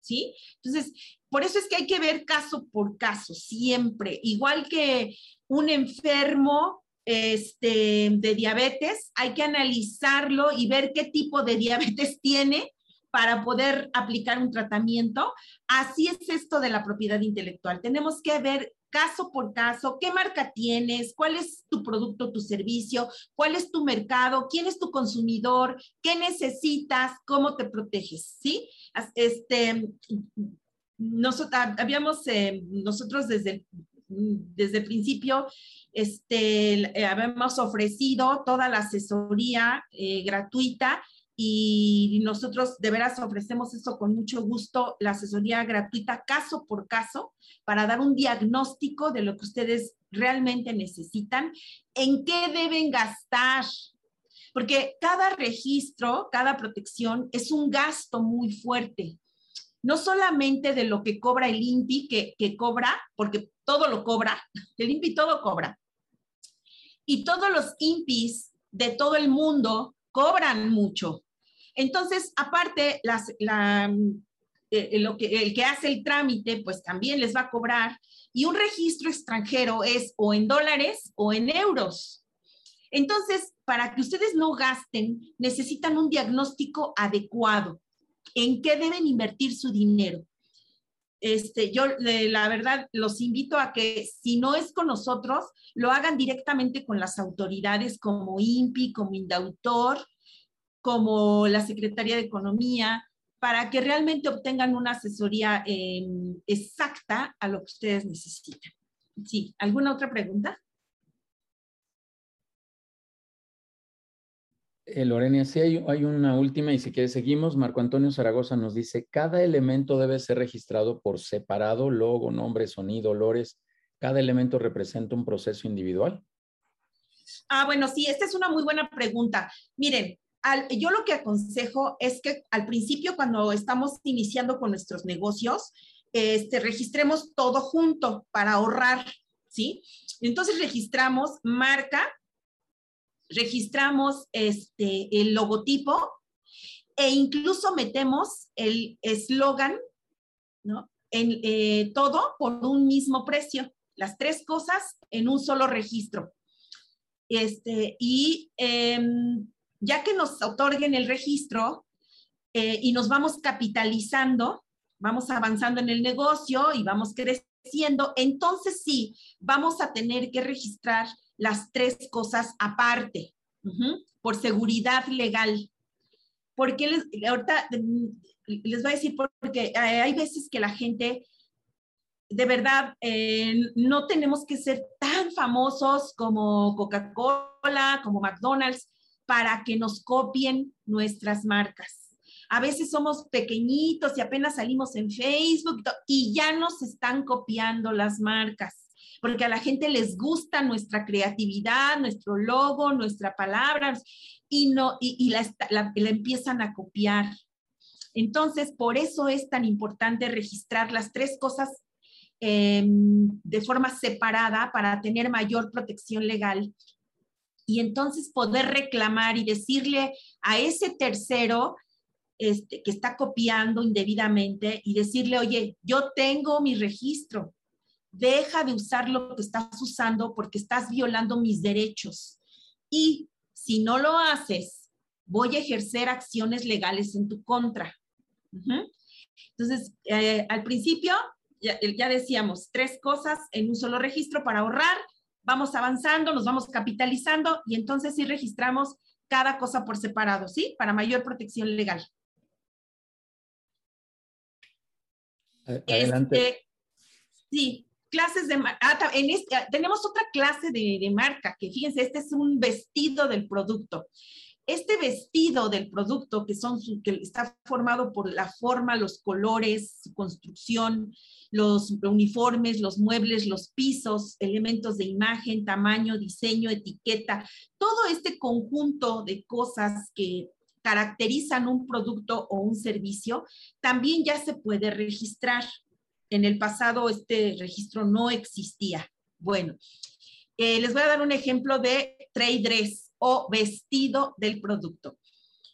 ¿Sí? Entonces, por eso es que hay que ver caso por caso, siempre. Igual que un enfermo este, de diabetes, hay que analizarlo y ver qué tipo de diabetes tiene para poder aplicar un tratamiento. Así es esto de la propiedad intelectual. Tenemos que ver caso por caso, qué marca tienes, cuál es tu producto, tu servicio, cuál es tu mercado, quién es tu consumidor, qué necesitas, cómo te proteges, ¿sí? Este, nosotros habíamos, eh, nosotros desde desde el principio, este, eh, habíamos ofrecido toda la asesoría eh, gratuita y nosotros de veras ofrecemos eso con mucho gusto, la asesoría gratuita caso por caso para dar un diagnóstico de lo que ustedes realmente necesitan, en qué deben gastar, porque cada registro, cada protección es un gasto muy fuerte. No solamente de lo que cobra el INPI, que, que cobra, porque todo lo cobra, el INPI todo cobra. Y todos los INPIs de todo el mundo cobran mucho. Entonces, aparte, eh, lo que, el que hace el trámite, pues también les va a cobrar. Y un registro extranjero es o en dólares o en euros. Entonces, para que ustedes no gasten, necesitan un diagnóstico adecuado. ¿En qué deben invertir su dinero? Este, yo la verdad los invito a que si no es con nosotros, lo hagan directamente con las autoridades como INPI, como Indautor, como la Secretaría de Economía, para que realmente obtengan una asesoría em, exacta a lo que ustedes necesitan. Sí, ¿alguna otra pregunta? Eh, Lorena, sí hay, hay, una última y si quieres seguimos. Marco Antonio Zaragoza nos dice, cada elemento debe ser registrado por separado, logo, nombre, sonido, olores. ¿Cada elemento representa un proceso individual? Ah, bueno, sí, esta es una muy buena pregunta. Miren, yo lo que aconsejo es que al principio, cuando estamos iniciando con nuestros negocios, este, registremos todo junto para ahorrar, ¿sí? Entonces registramos marca, registramos este, el logotipo e incluso metemos el eslogan, ¿no? En eh, todo por un mismo precio, las tres cosas en un solo registro. Este, y em, ya que nos otorguen el registro eh, y nos vamos capitalizando, vamos avanzando en el negocio y vamos creciendo, entonces sí, vamos a tener que registrar las tres cosas aparte, por seguridad legal. Porque les, ahorita mm, les voy a decir, porque hay veces que la gente, de verdad, eh, no tenemos que ser tan famosos como Coca-Cola, como McDonald's, para que nos copien nuestras marcas. A veces somos pequeñitos y apenas salimos en Facebook y ya nos están copiando las marcas, porque a la gente les gusta nuestra creatividad, nuestro logo, nuestra palabra y, no, y, la, empiezan a copiar. Entonces, por eso es tan importante registrar las tres cosas em, de forma separada para tener mayor protección legal y entonces poder reclamar y decirle a ese tercero este, que está copiando indebidamente y decirle, oye, yo tengo mi registro, deja de usar lo que estás usando porque estás violando mis derechos. Y si no lo haces, voy a ejercer acciones legales en tu contra. Entonces, eh, al principio, ya decíamos, tres cosas en un solo registro para ahorrar vamos avanzando, nos vamos capitalizando y entonces sí registramos cada cosa por separado, ¿sí? Para mayor protección legal. Adelante. Este, sí, clases de ah, en este, tenemos otra clase de, de, marca que fíjense, este es un vestido del producto. Este vestido del producto que son que está formado por la forma, los colores, su construcción, los uniformes, los muebles, los pisos, elementos de imagen, tamaño, diseño, etiqueta, todo este conjunto de cosas que caracterizan un producto o un servicio, también ya se puede registrar. En el pasado este registro no existía. Bueno, eh, les voy a dar un ejemplo de trade dress o vestido del producto.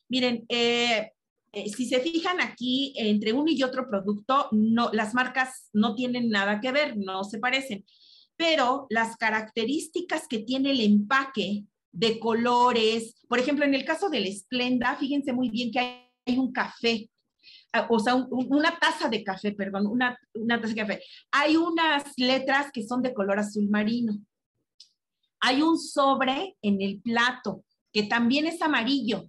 Miren, eh, eh, si se fijan aquí, entre uno y otro producto, no, las marcas no tienen nada que ver, no se parecen, pero las características que tiene el empaque de colores, por ejemplo, en el caso del Splenda, fíjense muy bien que hay, un café, ah, o sea, una taza de café, perdón, una, una taza de café. Hay unas letras que son de color azul marino. Hay un sobre en el plato que también es amarillo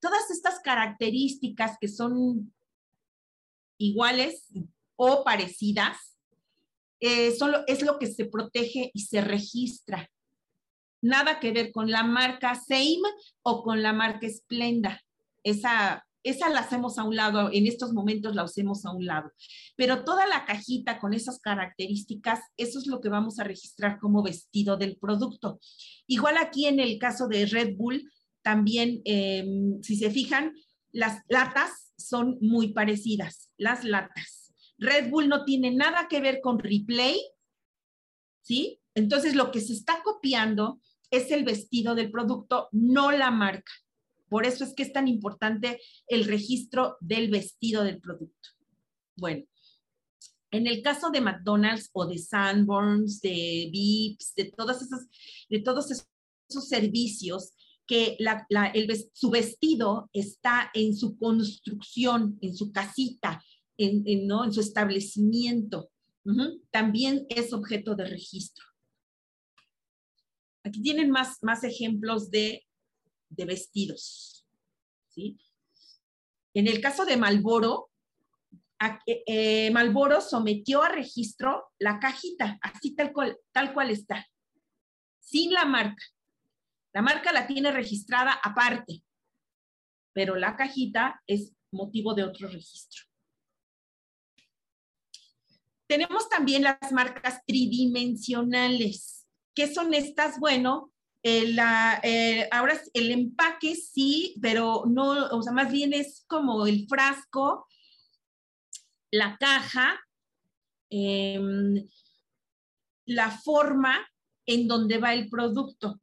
todas estas características que son iguales o parecidas, eh, solo es lo que se protege y se registra. Nada que ver con la marca Same o con la marca Splenda. Esa, esa la hacemos a un lado, en estos momentos la hacemos a un lado. Pero toda la cajita con esas características, eso es lo que vamos a registrar como vestido del producto. Igual aquí en el caso de Red Bull, también, em, si se fijan, las latas son muy parecidas, las latas. Red Bull no tiene nada que ver con replay, ¿sí? Entonces, lo que se está copiando es el vestido del producto, no la marca. Por eso es que es tan importante el registro del vestido del producto. Bueno, en el caso de McDonald's o de Sanborns, de Vips, de todas esas, de todos esos servicios que su vestido está en su construcción, en su casita, en, ¿no? en su establecimiento. También es objeto de registro. Aquí tienen más, más ejemplos de, vestidos. ¿sí? En el caso de Malboro, eh, Malboro sometió a registro la cajita, así tal cual, tal cual está, sin la marca. La marca la tiene registrada aparte, pero la cajita es motivo de otro registro. Tenemos también las marcas tridimensionales. ¿Qué son estas? Bueno, eh, eh, ahora el empaque sí, pero no, o sea, más bien es como el frasco, la caja, em, la forma en donde va el producto.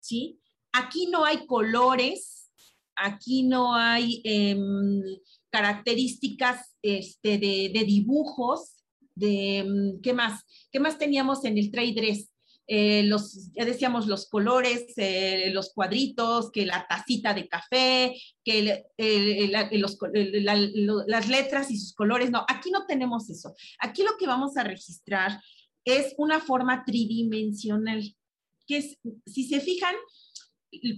¿sí? Aquí no hay colores, aquí no hay em, características este, de, dibujos, de, em, ¿qué más? ¿Qué más teníamos en el trade dress? Eh, los, ya decíamos, los colores, eh, los cuadritos, que la tacita de café, que las letras y sus colores. No, aquí no tenemos eso. Aquí lo que vamos a registrar es una forma tridimensional que es, si se fijan,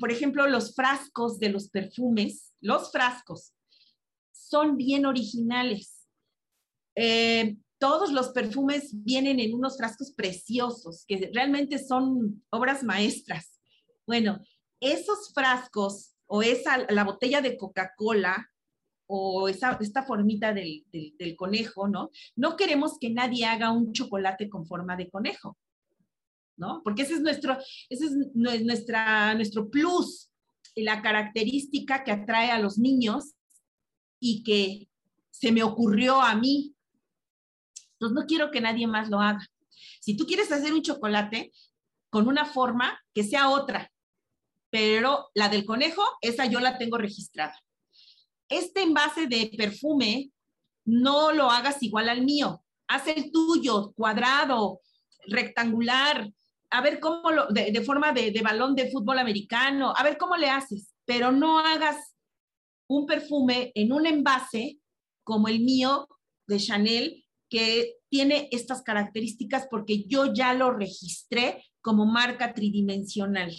por ejemplo, los frascos de los perfumes, los frascos, son bien originales. Eh, todos los perfumes vienen en unos frascos preciosos, que realmente son obras maestras. Bueno, esos frascos o esa, la botella de Coca-Cola o esa, esta formita del, del, conejo, ¿no? No queremos que nadie haga un chocolate con forma de conejo. ¿no? Porque ese es nuestro, ese es nuestra, nuestro plus, la característica que atrae a los niños y que se me ocurrió a mí. Entonces no quiero que nadie más lo haga. Si tú quieres hacer un chocolate con una forma que sea otra, pero la del conejo, esa yo la tengo registrada. Este envase de perfume, no lo hagas igual al mío. Haz el tuyo, cuadrado, rectangular, a ver cómo lo, de, forma de, de, balón de fútbol americano, a ver cómo le haces, pero no hagas un perfume en un envase como el mío de Chanel, que tiene estas características porque yo ya lo registré como marca tridimensional,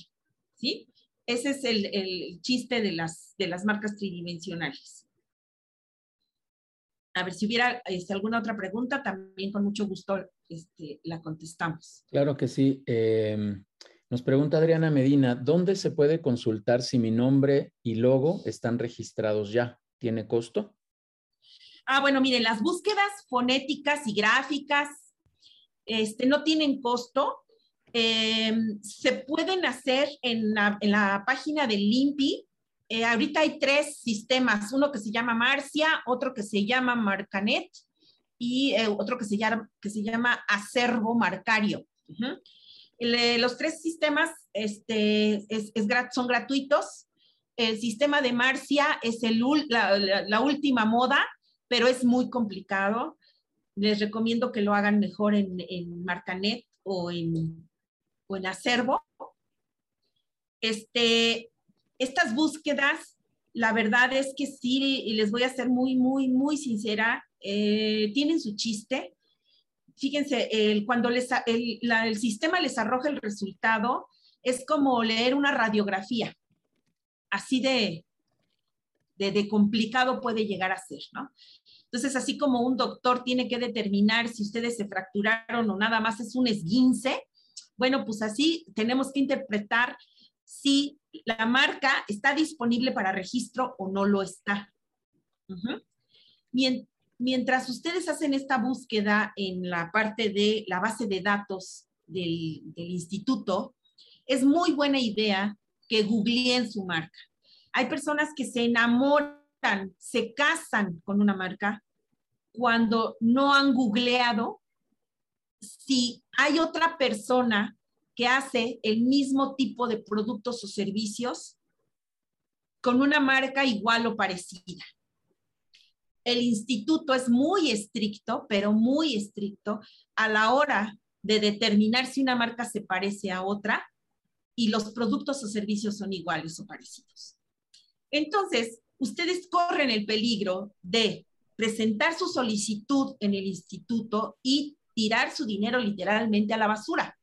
¿sí? Ese es el, el chiste de las, de las marcas tridimensionales. A ver si hubiera este, alguna otra pregunta, también con mucho gusto este, la contestamos. Claro que sí. Em, nos pregunta Adriana Medina, ¿dónde se puede consultar si mi nombre y logo están registrados ya? ¿Tiene costo? Ah, bueno, miren, las búsquedas fonéticas y gráficas este, no tienen costo. Em, se pueden hacer en la, página del LIMPI. Eh, ahorita hay tres sistemas, uno que se llama Marcia, otro que se llama Marcanet y eh, otro que se, llama, que se llama acervo marcario. los tres sistemas este, es, son gratuitos. El sistema de Marcia es el, la, última moda, pero es muy complicado. Les recomiendo que lo hagan mejor en, en Marcanet o en, o en Acervo. Este, estas búsquedas, la verdad es que sí, y les voy a ser muy, muy, muy sincera, eh, tienen su chiste. Fíjense, cuando les, el, sistema les arroja el resultado, es como leer una radiografía. Así de, de, complicado puede llegar a ser, ¿no? Entonces, así como un doctor tiene que determinar si ustedes se fracturaron o nada más es un esguince, bueno, pues así tenemos que interpretar si la marca está disponible para registro o no lo está. Mientras ustedes hacen esta búsqueda en la parte de la base de datos del, instituto, es muy buena idea que googleen su marca. Hay personas que se enamoran, se casan con una marca cuando no han googleado si hay otra persona que hace el mismo tipo de productos o servicios con una marca igual o parecida el instituto es muy estricto, pero muy estricto a la hora de determinar si una marca se parece a otra y los productos o servicios son iguales o parecidos. Entonces, ustedes corren el peligro de presentar su solicitud en el instituto y tirar su dinero literalmente a la basura,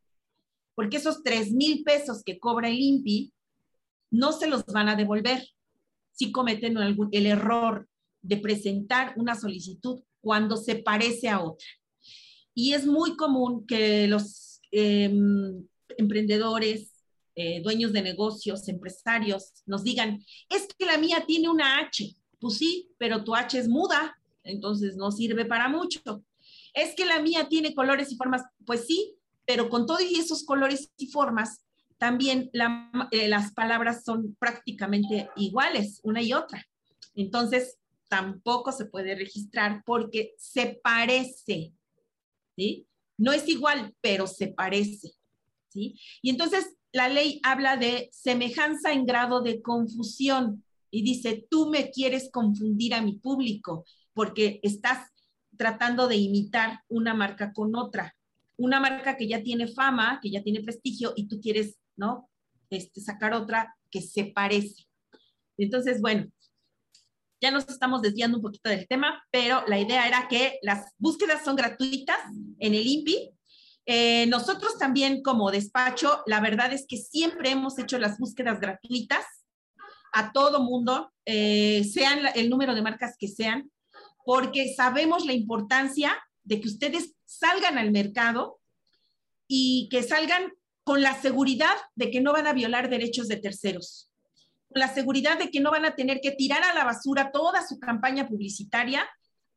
porque esos 3 mil pesos que cobra el INPI no se los van a devolver si cometen el error de presentar una solicitud cuando se parece a otra. Y es muy común que los em, emprendedores, eh, dueños de negocios, empresarios, nos digan, es que la mía tiene una H. Pues sí, pero tu H es muda, entonces no sirve para mucho. Es que la mía tiene colores y formas. Pues sí, pero con todos esos colores y formas, también eh, las palabras son prácticamente iguales, una y otra. Entonces, tampoco se puede registrar porque se parece, ¿sí? No es igual, pero se parece, ¿sí? Y entonces la ley habla de semejanza en grado de confusión y dice, tú me quieres confundir a mi público porque estás tratando de imitar una marca con otra, una marca que ya tiene fama, que ya tiene prestigio y tú quieres, ¿no? Este, sacar otra que se parece. Entonces, bueno, ya nos estamos desviando un poquito del tema, pero la idea era que las búsquedas son gratuitas en el INPI. Eh, nosotros también como despacho, la verdad es que siempre hemos hecho las búsquedas gratuitas a todo mundo, eh, sean el número de marcas que sean, porque sabemos la importancia de que ustedes salgan al mercado y que salgan con la seguridad de que no van a violar derechos de terceros la seguridad de que no van a tener que tirar a la basura toda su campaña publicitaria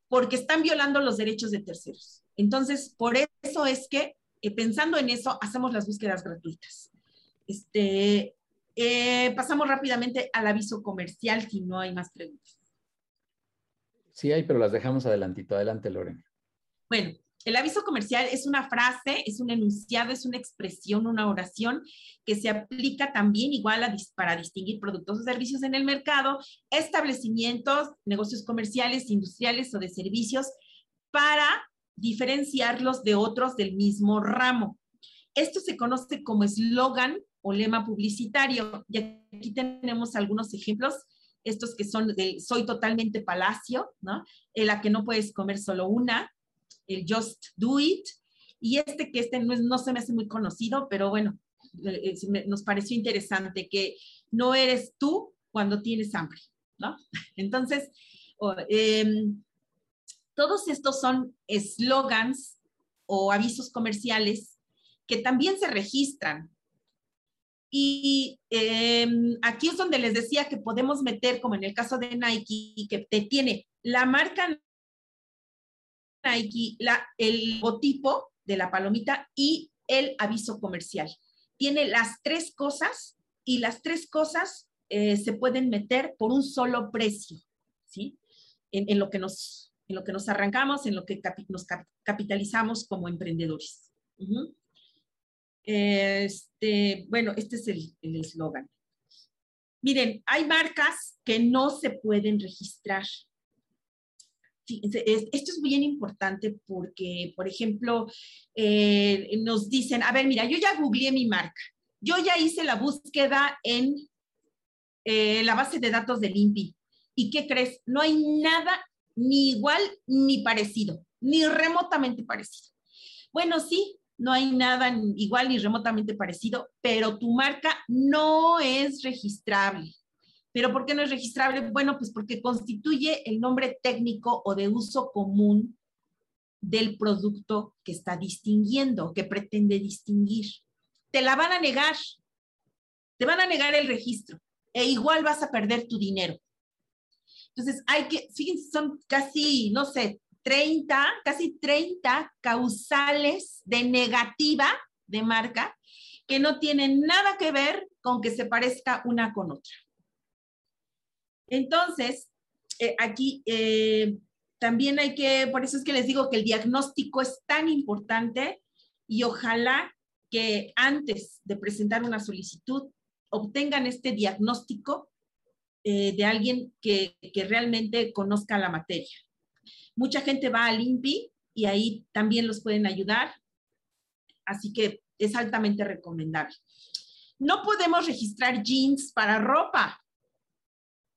porque están violando los derechos de terceros. Entonces, por eso es que, eh, pensando en eso, hacemos las búsquedas gratuitas. Este, eh, pasamos rápidamente al aviso comercial si no hay más preguntas. Sí hay, pero las dejamos adelantito. Adelante, Lorena. Bueno, el aviso comercial es una frase, es un enunciado, es una expresión, una oración que se aplica también igual a, para distinguir productos o servicios en el mercado, establecimientos, negocios comerciales, industriales o de servicios para diferenciarlos de otros del mismo ramo. Esto se conoce como eslogan o lema publicitario. Y aquí tenemos algunos ejemplos estos que son de soy totalmente palacio, ¿no? En la que no puedes comer solo una, el Just Do It, y este que este no, no se me hace muy conocido, pero bueno, eh, nos pareció interesante que no eres tú cuando tienes hambre, ¿no? Entonces, em, todos estos son eslogans o avisos comerciales que también se registran. Y em, aquí es donde les decía que podemos meter, como en el caso de Nike, que te tiene la marca Nike la, el logotipo de la palomita y el aviso comercial. Tiene las tres cosas y las tres cosas eh, se pueden meter por un solo precio, ¿sí? En, lo, que nos, en lo que nos arrancamos, en lo que nos capitalizamos como emprendedores. Este, bueno, este es el eslogan. Miren, hay marcas que no se pueden registrar esto es bien importante porque, por ejemplo, eh, nos dicen, a ver, mira, yo ya googleé mi marca, yo ya hice la búsqueda en eh, la base de datos del INPI. ¿Y qué crees? No hay nada ni igual ni parecido, ni remotamente parecido. Bueno, sí, no hay nada igual ni remotamente parecido, pero tu marca no es registrable. ¿Pero por qué no es registrable? Bueno, pues porque constituye el nombre técnico o de uso común del producto que está distinguiendo, que pretende distinguir. Te la van a negar, te van a negar el registro e igual vas a perder tu dinero. Entonces, hay que, fíjense, son casi, no sé, 30, casi 30 causales de negativa de marca que no tienen nada que ver con que se parezca una con otra. Entonces, eh, aquí eh, también hay que, por eso es que les digo que el diagnóstico es tan importante y ojalá que antes de presentar una solicitud obtengan este diagnóstico eh, de alguien que, que, realmente conozca la materia. Mucha gente va al INPI y ahí también los pueden ayudar, así que es altamente recomendable. No podemos registrar jeans para ropa,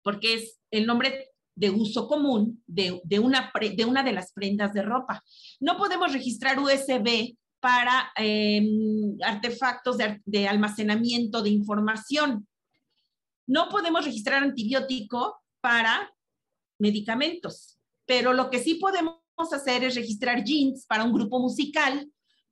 porque es el nombre de uso común de, una, de una de las prendas de ropa. No podemos registrar USB para em, artefactos de, almacenamiento de información. No podemos registrar antibiótico para medicamentos, pero lo que sí podemos hacer es registrar jeans para un grupo musical,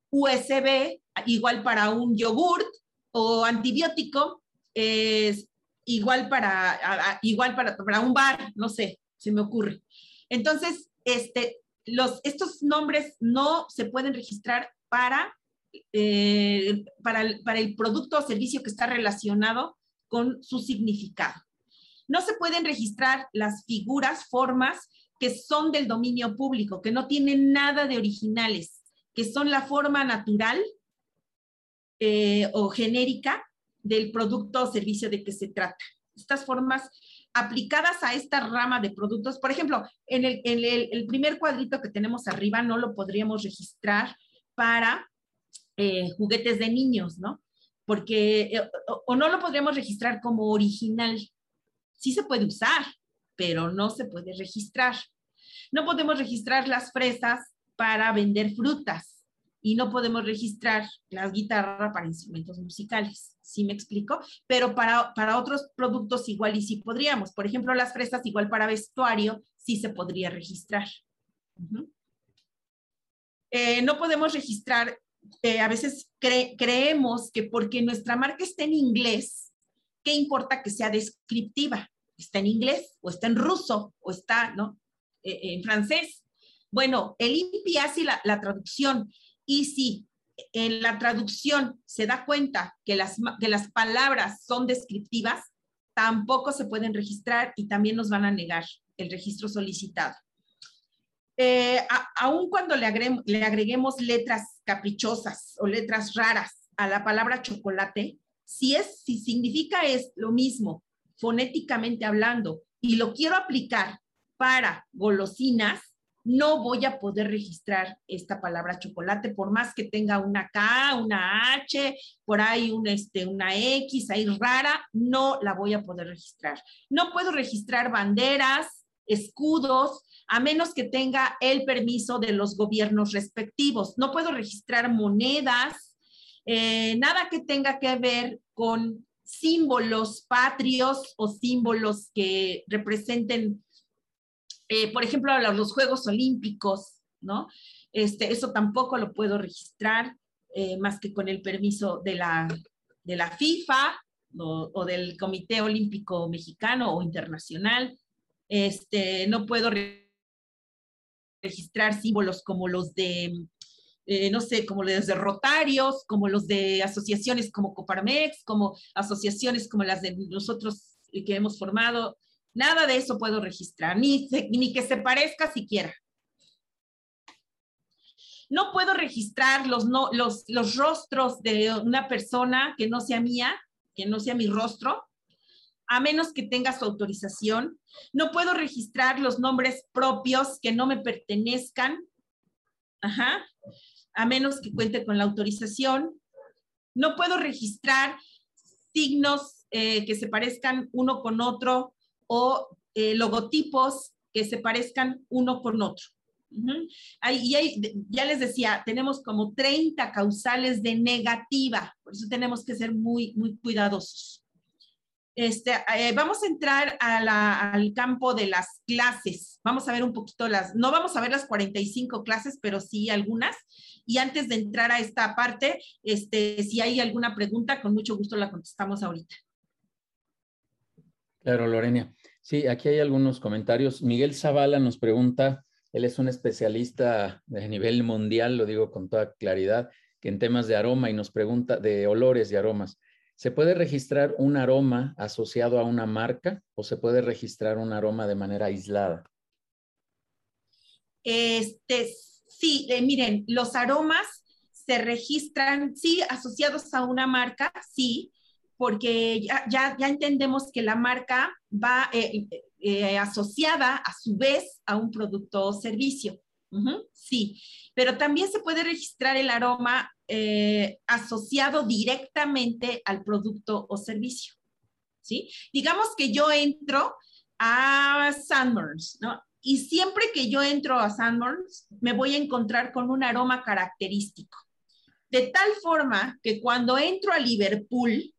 USB igual para un yogurt o antibiótico, es igual para, igual para, un bar, no sé, se me ocurre. Entonces, este, los, estos nombres no se pueden registrar para, eh, para el producto o servicio que está relacionado con su significado. No se pueden registrar las figuras, formas que son del dominio público, que no tienen nada de originales, que son la forma natural eh, o genérica del producto o servicio de que se trata. Estas formas aplicadas a esta rama de productos, por ejemplo, en el, primer cuadrito que tenemos arriba no lo podríamos registrar para eh, juguetes de niños, ¿no? Porque, eh, o, no lo podríamos registrar como original. Sí se puede usar, pero no se puede registrar. No podemos registrar las fresas para vender frutas y no podemos registrar la guitarra para instrumentos musicales. ¿Sí me explico? Pero para, para otros productos igual y sí podríamos. Por ejemplo, las fresas igual para vestuario sí se podría registrar. Eh, no podemos registrar, a veces creemos que porque nuestra marca está en inglés, ¿qué importa que sea descriptiva? Está en inglés o está en ruso o está ¿no? Eh, en francés. Bueno, el INPI hace la, la traducción y si en la traducción se da cuenta que las, que las palabras son descriptivas, tampoco se pueden registrar y también nos van a negar el registro solicitado. Eh, aun cuando le, agreguemos letras caprichosas o letras raras a la palabra chocolate, si, es, si significa es lo mismo fonéticamente hablando y lo quiero aplicar para golosinas, no voy a poder registrar esta palabra chocolate, por más que tenga una K, una H, por ahí un, este, una X ahí rara, no la voy a poder registrar. No puedo registrar banderas, escudos, a menos que tenga el permiso de los gobiernos respectivos. No puedo registrar monedas, eh, nada que tenga que ver con símbolos patrios o símbolos que representen eh, por ejemplo, los Juegos Olímpicos, ¿no? Este, eso tampoco lo puedo registrar eh, más que con el permiso de la, de la FIFA o, del Comité Olímpico Mexicano o Internacional. Este, no puedo registrar símbolos como los de, eh, no sé, como los de Rotarios, como los de asociaciones como Coparmex, como asociaciones como las de nosotros que hemos formado, Nada de eso puedo registrar, ni, ni que se parezca siquiera. No puedo registrar los, no, los, los rostros de una persona que no sea mía, que no sea mi rostro, a menos que tenga su autorización. No puedo registrar los nombres propios que no me pertenezcan, Ajá. a menos que cuente con la autorización. No puedo registrar signos eh, que se parezcan uno con otro o eh, logotipos que se parezcan uno con otro. y ya les decía, tenemos como 30 causales de negativa, por eso tenemos que ser muy, muy cuidadosos. Este, eh, vamos a entrar al campo de las clases. Vamos a ver un poquito las, no vamos a ver las 45 clases, pero sí algunas. Y antes de entrar a esta parte, este, si hay alguna pregunta, con mucho gusto la contestamos ahorita. Claro, Lorena. Sí, aquí hay algunos comentarios. Miguel Zavala nos pregunta, él es un especialista de nivel mundial, lo digo con toda claridad, que en temas de aroma y nos pregunta de olores y aromas. ¿Se puede registrar un aroma asociado a una marca o se puede registrar un aroma de manera aislada? Este, sí, eh, miren, los aromas se registran, sí, asociados a una marca, sí, porque ya, ya, entendemos que la marca va eh, eh, asociada a su vez a un producto o servicio. Sí, pero también se puede registrar el aroma eh, asociado directamente al producto o servicio. ¿Sí? Digamos que yo entro a Sandburns, ¿no? Y siempre que yo entro a Sandburns, me voy a encontrar con un aroma característico. De tal forma que cuando entro a Liverpool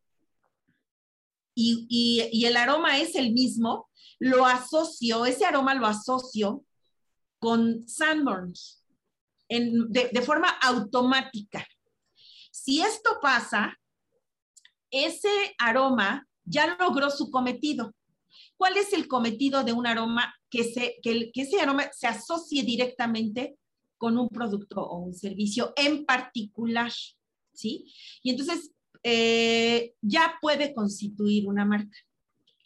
y, el aroma es el mismo, lo asocio, ese aroma lo asocio con Sanborns de, de forma automática. Si esto pasa, ese aroma ya logró su cometido. ¿Cuál es el cometido de un aroma? Que, se, que, que, ese aroma se asocie directamente con un producto o un servicio en particular, ¿sí? Y entonces eh, ya puede constituir una marca,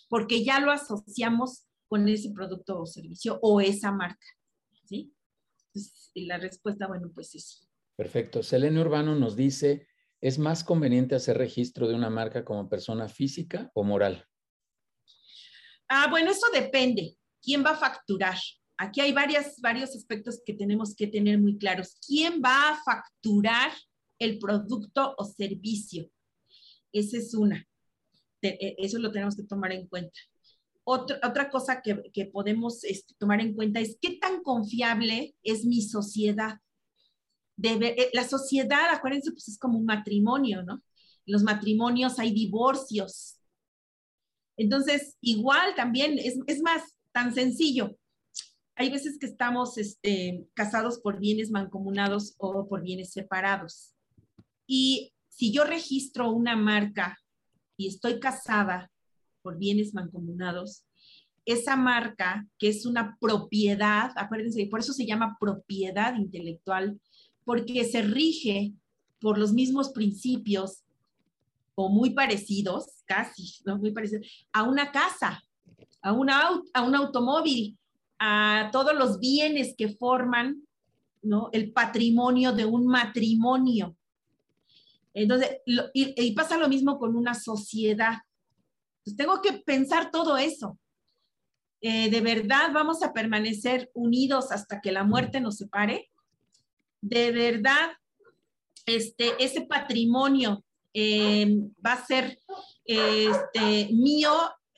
porque ya lo asociamos con ese producto o servicio o esa marca, ¿sí? Entonces, la respuesta, bueno, pues es. Perfecto. Selene Urbano nos dice, ¿es más conveniente hacer registro de una marca como persona física o moral? Ah, bueno, eso depende. ¿Quién va a facturar? Aquí hay varias, varios aspectos que tenemos que tener muy claros. ¿Quién va a facturar el producto o servicio? Esa es una. E, eso lo tenemos que tomar en cuenta. Otra, cosa que, podemos este, tomar en cuenta es qué tan confiable es mi sociedad. Eh, la sociedad, acuérdense, pues es como un matrimonio, ¿no? Los matrimonios hay divorcios. Entonces, igual también, es, es más, tan sencillo. Hay veces que estamos este, casados por bienes mancomunados o por bienes separados. Y si yo registro una marca y estoy casada por bienes mancomunados, esa marca, que es una propiedad, acuérdense, por eso se llama propiedad intelectual, porque se rige por los mismos principios o muy parecidos, casi, ¿no? Muy parecidos, a una casa, a, una, a un automóvil, a todos los bienes que forman ¿no? el patrimonio de un matrimonio. Entonces, y, pasa lo mismo con una sociedad. Tengo que pensar todo eso. Eh, ¿De verdad vamos a permanecer unidos hasta que la muerte nos separe? ¿De verdad este, ese patrimonio eh, va a ser este, mío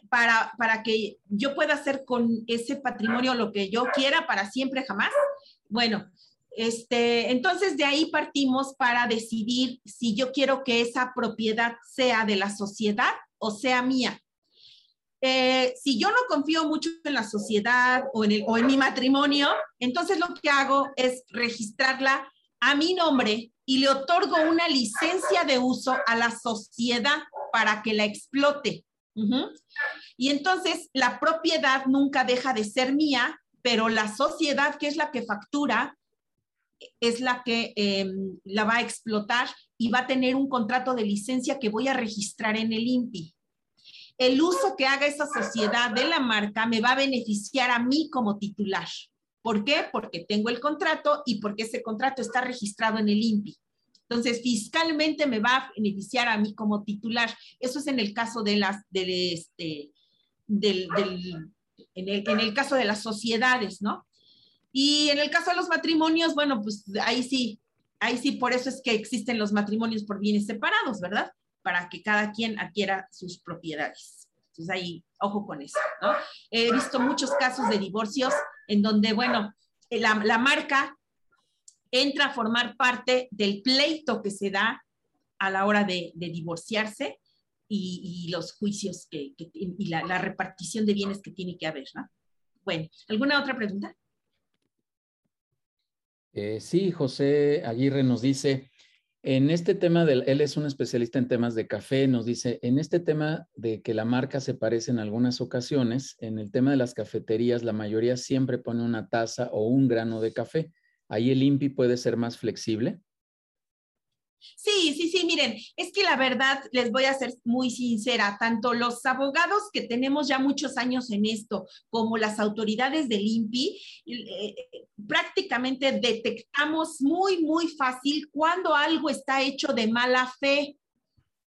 para, para que yo pueda hacer con ese patrimonio lo que yo quiera para siempre jamás? Bueno, este, entonces de ahí partimos para decidir si yo quiero que esa propiedad sea de la sociedad o sea mía. Eh, si yo no confío mucho en la sociedad o en, el, o en mi matrimonio, entonces lo que hago es registrarla a mi nombre y le otorgo una licencia de uso a la sociedad para que la explote. Y entonces la propiedad nunca deja de ser mía, pero la sociedad, que es la que factura, es la que em, la va a explotar y va a tener un contrato de licencia que voy a registrar en el INPI. El uso que haga esa sociedad de la marca me va a beneficiar a mí como titular. ¿Por qué? Porque tengo el contrato y porque ese contrato está registrado en el INPI. Entonces, fiscalmente me va a beneficiar a mí como titular. Eso es en el caso de las, de este, del, en, el, en el caso de las sociedades, ¿no? Y en el caso de los matrimonios, bueno, pues ahí sí, ahí sí, por eso es que existen los matrimonios por bienes separados, ¿verdad? Para que cada quien adquiera sus propiedades. Entonces ahí, ojo con eso, ¿no? He visto muchos casos de divorcios en donde, bueno, la, la marca entra a formar parte del pleito que se da a la hora de, divorciarse y, los juicios que, que y la, la, repartición de bienes que tiene que haber, ¿no? Bueno, ¿alguna otra pregunta? Eh, sí, José Aguirre nos dice, en este tema, del, él es un especialista en temas de café, nos dice, en este tema de que la marca se parece en algunas ocasiones, en el tema de las cafeterías, la mayoría siempre pone una taza o un grano de café. Ahí el INPI puede ser más flexible. Sí, sí, sí, miren, es que la verdad, les voy a ser muy sincera, tanto los abogados que tenemos ya muchos años en esto, como las autoridades del INPI, eh, prácticamente detectamos muy, muy fácil cuando algo está hecho de mala fe,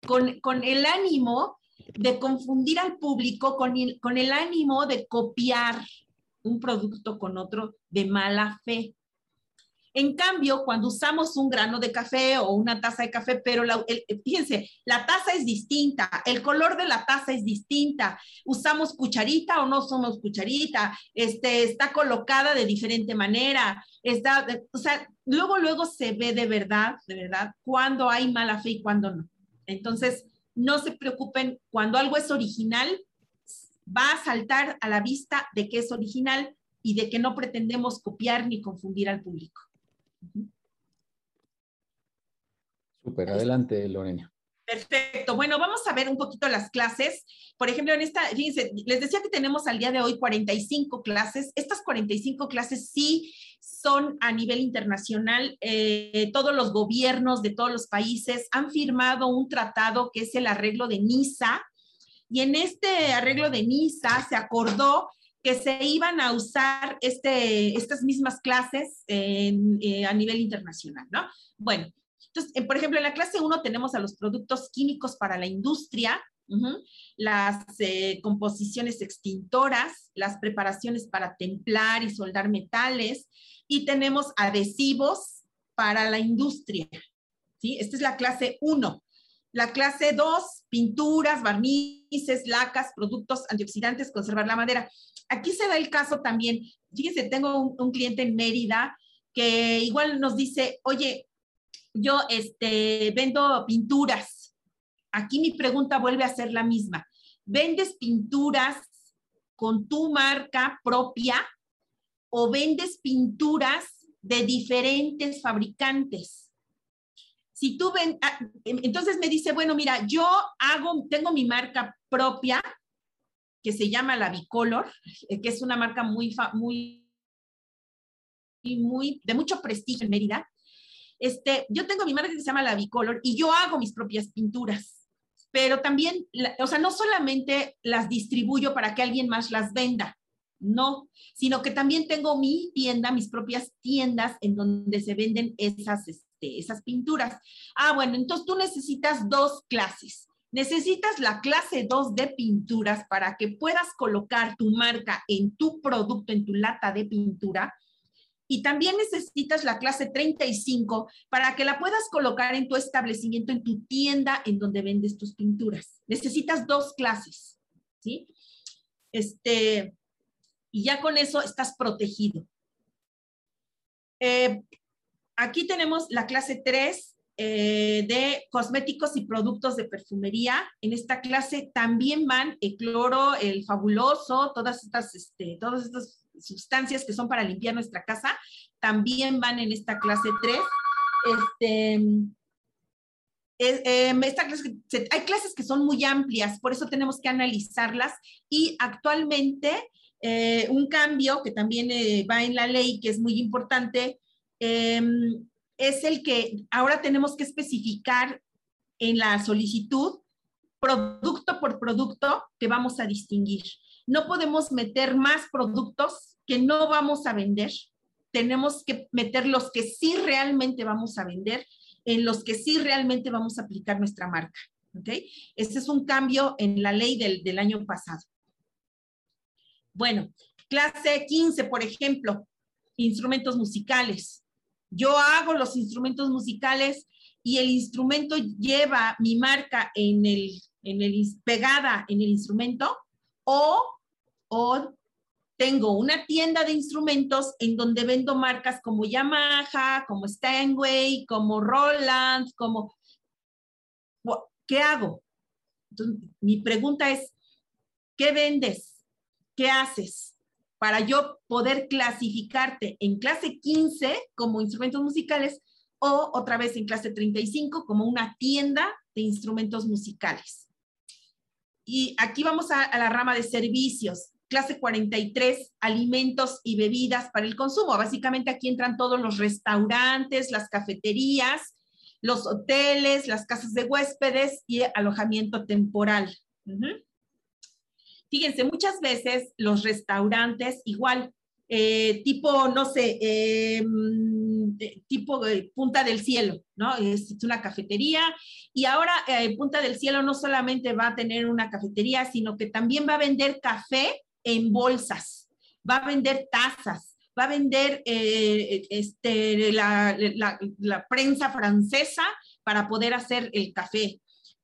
con, con el ánimo de confundir al público, con con el ánimo de copiar un producto con otro de mala fe. En cambio, cuando usamos un grano de café o una taza de café, pero fíjense, la taza es distinta, el color de la taza es distinta, usamos cucharita o no usamos cucharita, este, está colocada de diferente manera, está, o sea, luego, luego se ve de verdad, de verdad, cuando hay mala fe y cuando no. Entonces, no se preocupen, cuando algo es original, va a saltar a la vista de que es original y de que no pretendemos copiar ni confundir al público. Súper, adelante, Lorena. Perfecto. Bueno, vamos a ver un poquito las clases. Por ejemplo, en esta, fíjense, les decía que tenemos al día de hoy 45 clases. Estas 45 clases sí son a nivel internacional. Eh, todos los gobiernos de todos los países han firmado un tratado que es el arreglo de Niza. Y en este arreglo de Niza se acordó que se iban a usar este, estas mismas clases eh, a nivel internacional, ¿no? Bueno, entonces, por ejemplo, en la clase 1 tenemos a los productos químicos para la industria, las eh, composiciones extintoras, las preparaciones para templar y soldar metales, y tenemos adhesivos para la industria. ¿sí? Esta es la clase 1. La clase 2, pinturas, barnices, lacas, productos antioxidantes, conservar la madera. Aquí se da el caso también, fíjense, tengo un, cliente en Mérida que igual nos dice, oye, yo este, vendo pinturas. Aquí mi pregunta vuelve a ser la misma. ¿Vendes pinturas con tu marca propia o vendes pinturas de diferentes fabricantes? Si tú ah, entonces me dice, bueno, mira, yo hago, tengo mi marca propia, que se llama la Bicolor, eh, que es una marca muy, muy, muy, de mucho prestigio en Mérida. Este, yo tengo mi marca que se llama la Bicolor y yo hago mis propias pinturas, pero también, o sea, no solamente las distribuyo para que alguien más las venda, no, sino que también tengo mi tienda, mis propias tiendas en donde se venden esas, este, esas pinturas. Ah, bueno, entonces tú necesitas dos clases. Necesitas la clase 2 de pinturas para que puedas colocar tu marca en tu producto, en tu lata de pintura. Y también necesitas la clase 35 para que la puedas colocar en tu establecimiento, en tu tienda en donde vendes tus pinturas. Necesitas dos clases, ¿sí? Este, y ya con eso estás protegido. Eh, aquí tenemos la clase 3, eh, de cosméticos y productos de perfumería. En esta clase también van el cloro, el fabuloso, todas estas, este, todas sustancias que son para limpiar nuestra casa, también van en esta clase 3. Este, em, esta clase, hay clases que son muy amplias, por eso tenemos que analizarlas y actualmente eh, un cambio que también eh, va en la ley, que es muy importante, em, es el que ahora tenemos que especificar en la solicitud producto por producto que vamos a distinguir. No podemos meter más productos que no vamos a vender. Tenemos que meter los que sí realmente vamos a vender, en los que sí realmente vamos a aplicar nuestra marca. ¿ok? Este es un cambio en la ley del, del año pasado. Bueno, clase 15, por ejemplo, instrumentos musicales yo hago los instrumentos musicales y el instrumento lleva mi marca en el, en el, pegada en el instrumento o, o tengo una tienda de instrumentos en donde vendo marcas como Yamaha, como Steinway, como Roland, como... ¿Qué hago? mi pregunta es, ¿qué vendes? ¿Qué haces? Para yo poder clasificarte en clase 15 como instrumentos musicales o otra vez en clase 35 como una tienda de instrumentos musicales. Y aquí vamos a, la rama de servicios. Clase 43, alimentos y bebidas para el consumo. Básicamente aquí entran todos los restaurantes, las cafeterías, los hoteles, las casas de huéspedes y alojamiento temporal. Fíjense, muchas veces los restaurantes igual, eh, tipo, no sé, em, tipo Punta del Cielo, ¿no? Es, una cafetería y ahora eh, Punta del Cielo no solamente va a tener una cafetería, sino que también va a vender café en bolsas, va a vender tazas, va a vender eh, este, la, prensa francesa para poder hacer el café,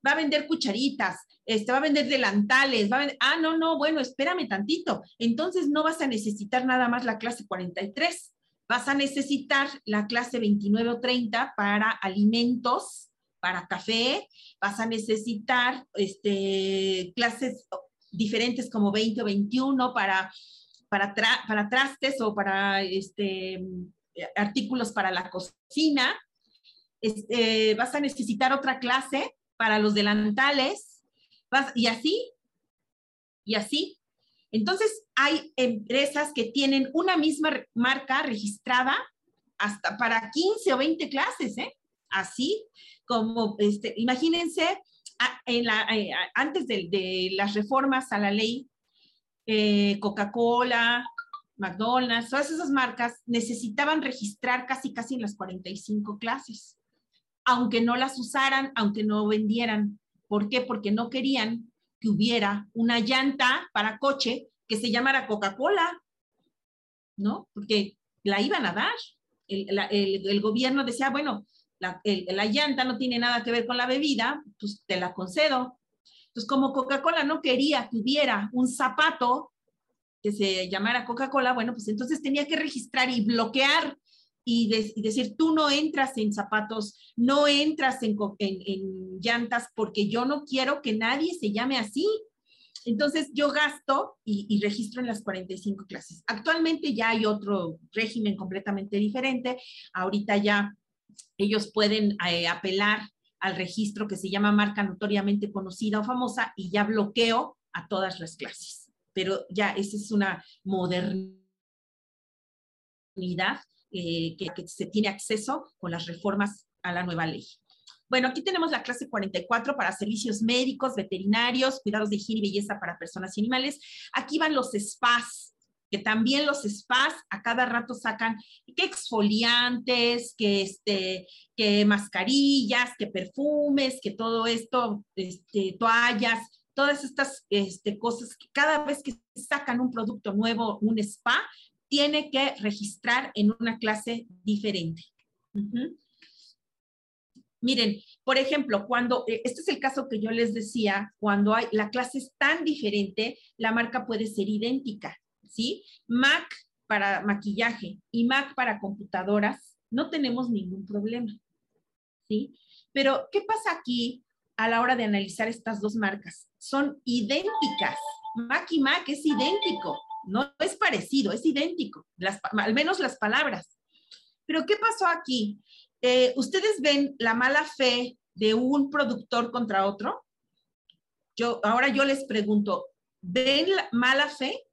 va a vender cucharitas, este, va a vender delantales, va a vender, ah, no, no, bueno, espérame tantito. Entonces no vas a necesitar nada más la clase 43, vas a necesitar la clase 29 o 30 para alimentos, para café, vas a necesitar este, clases diferentes como 20 o 21 para, para, para trastes o para este, artículos para la cocina. Este, vas a necesitar otra clase para los delantales, y así, y así. Entonces, hay empresas que tienen una misma marca registrada hasta para 15 o 20 clases, ¿eh? Así como, este, imagínense, en la, eh, antes de, las reformas a la ley, eh, Coca-Cola, McDonald's, todas esas marcas necesitaban registrar casi, casi en las 45 clases, aunque no las usaran, aunque no vendieran. ¿Por qué? Porque no querían que hubiera una llanta para coche que se llamara Coca-Cola, ¿no? Porque la iban a dar. el, gobierno decía, bueno, la, llanta no tiene nada que ver con la bebida, pues te la concedo. Entonces, como Coca-Cola no quería que hubiera un zapato que se llamara Coca-Cola, bueno, pues entonces tenía que registrar y bloquear y, decir, tú no entras en zapatos, no entras en, en, llantas porque yo no quiero que nadie se llame así. Entonces yo gasto y, y, registro en las 45 clases. Actualmente ya hay otro régimen completamente diferente. Ahorita ya ellos pueden eh, apelar al registro que se llama marca notoriamente conocida o famosa y ya bloqueo a todas las clases. Pero ya esa es una modernidad eh, que, que se tiene acceso con las reformas a la nueva ley. Bueno, aquí tenemos la clase 44 para servicios médicos, veterinarios, cuidados de higiene y belleza para personas y animales. Aquí van los spas, que también los spas a cada rato sacan que exfoliantes, que, este, que mascarillas, que perfumes, que todo esto, este, toallas, todas estas este, cosas que cada vez que sacan un producto nuevo, un spa, tiene que registrar en una clase diferente. Miren, por ejemplo, cuando, eh, este es el caso que yo les decía, cuando hay, la clase es tan diferente, la marca puede ser idéntica. ¿sí? Mac para maquillaje y Mac para computadoras, no tenemos ningún problema, ¿sí? Pero, ¿qué pasa aquí a la hora de analizar estas dos marcas? Son idénticas. Mac y Mac es idéntico, no es parecido, es idéntico, al menos las palabras. Pero, ¿qué pasó aquí? Eh, ¿Ustedes ven la mala fe de un productor contra otro? Yo, ahora yo les pregunto, ¿ven la mala fe?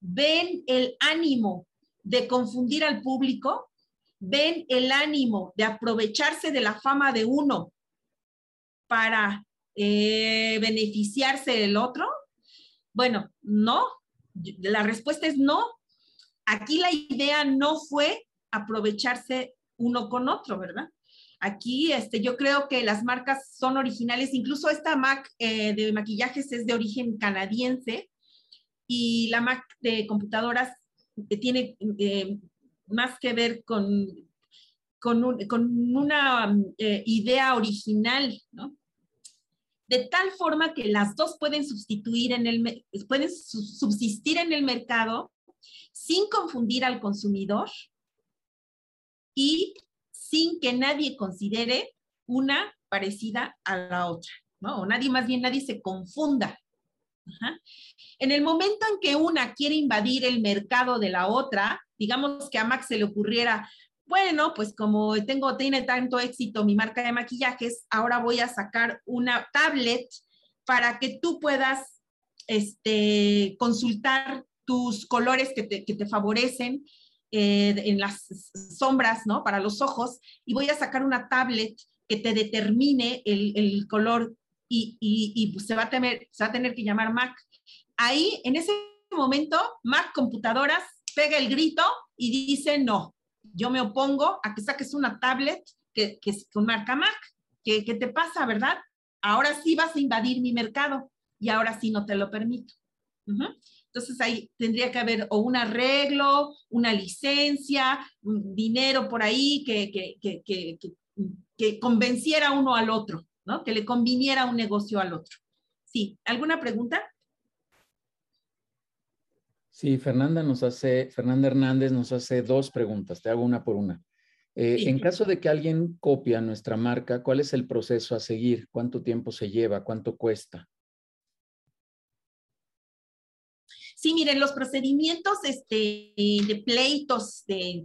ven el ánimo de confundir al público, ven el ánimo de aprovecharse de la fama de uno para eh, beneficiarse del otro? Bueno, no. La respuesta es no. Aquí la idea no fue aprovecharse uno con otro, ¿verdad? Aquí este, yo creo que las marcas son originales, incluso esta Mac eh, de maquillajes es de origen canadiense, y la Mac de computadoras eh, tiene eh, más que ver con, con, una eh, idea original, ¿no? De tal forma que las dos pueden sustituir en el, pueden subsistir en el mercado sin confundir al consumidor y sin que nadie considere una parecida a la otra, ¿no? O nadie, más bien nadie se confunda en el momento en que una quiere invadir el mercado de la otra, digamos que a Max se le ocurriera, bueno, pues como tengo, tiene tanto éxito mi marca de maquillajes, ahora voy a sacar una tablet para que tú puedas este, consultar tus colores que te, favorecen eh, en las sombras, ¿no? Para los ojos, y voy a sacar una tablet que te determine el, el color y, pues, se, va a tener, se va a tener que llamar Mac. Ahí, en ese momento, Mac Computadoras pega el grito y dice, no, yo me opongo a que saques una tablet que, que con marca Mac. ¿Qué, ¿Qué te pasa, verdad? Ahora sí vas a invadir mi mercado y ahora sí no te lo permito. Entonces, Entonces ahí tendría que haber o un arreglo, una licencia, dinero por ahí que, que, que, que, convenciera uno al otro, ¿no? Que le conviniera un negocio al otro. Sí, ¿alguna pregunta? Sí, Fernanda nos hace, Fernanda Hernández nos hace dos preguntas, te hago una por una. Eh, en caso de que alguien copia nuestra marca, ¿cuál es el proceso a seguir? ¿Cuánto tiempo se lleva? ¿Cuánto cuesta? Sí, miren, los procedimientos este, de pleitos de,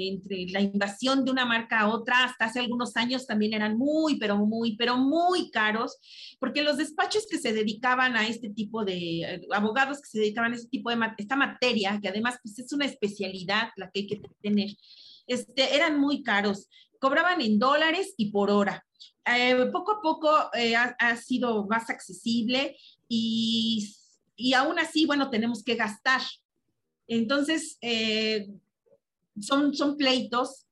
entre, la invasión de una marca a otra, hasta hace algunos años también eran muy, pero muy, pero muy caros, porque los despachos que se dedicaban a este tipo de, abogados que se dedicaban a este tipo de, esta materia, que además pues, es una especialidad la que hay que tener, este, eran muy caros, cobraban en dólares y por hora. Eh, poco a poco eh, ha, sido más accesible y, y, aún así, bueno, tenemos que gastar. Entonces, eh, son, son pleitos.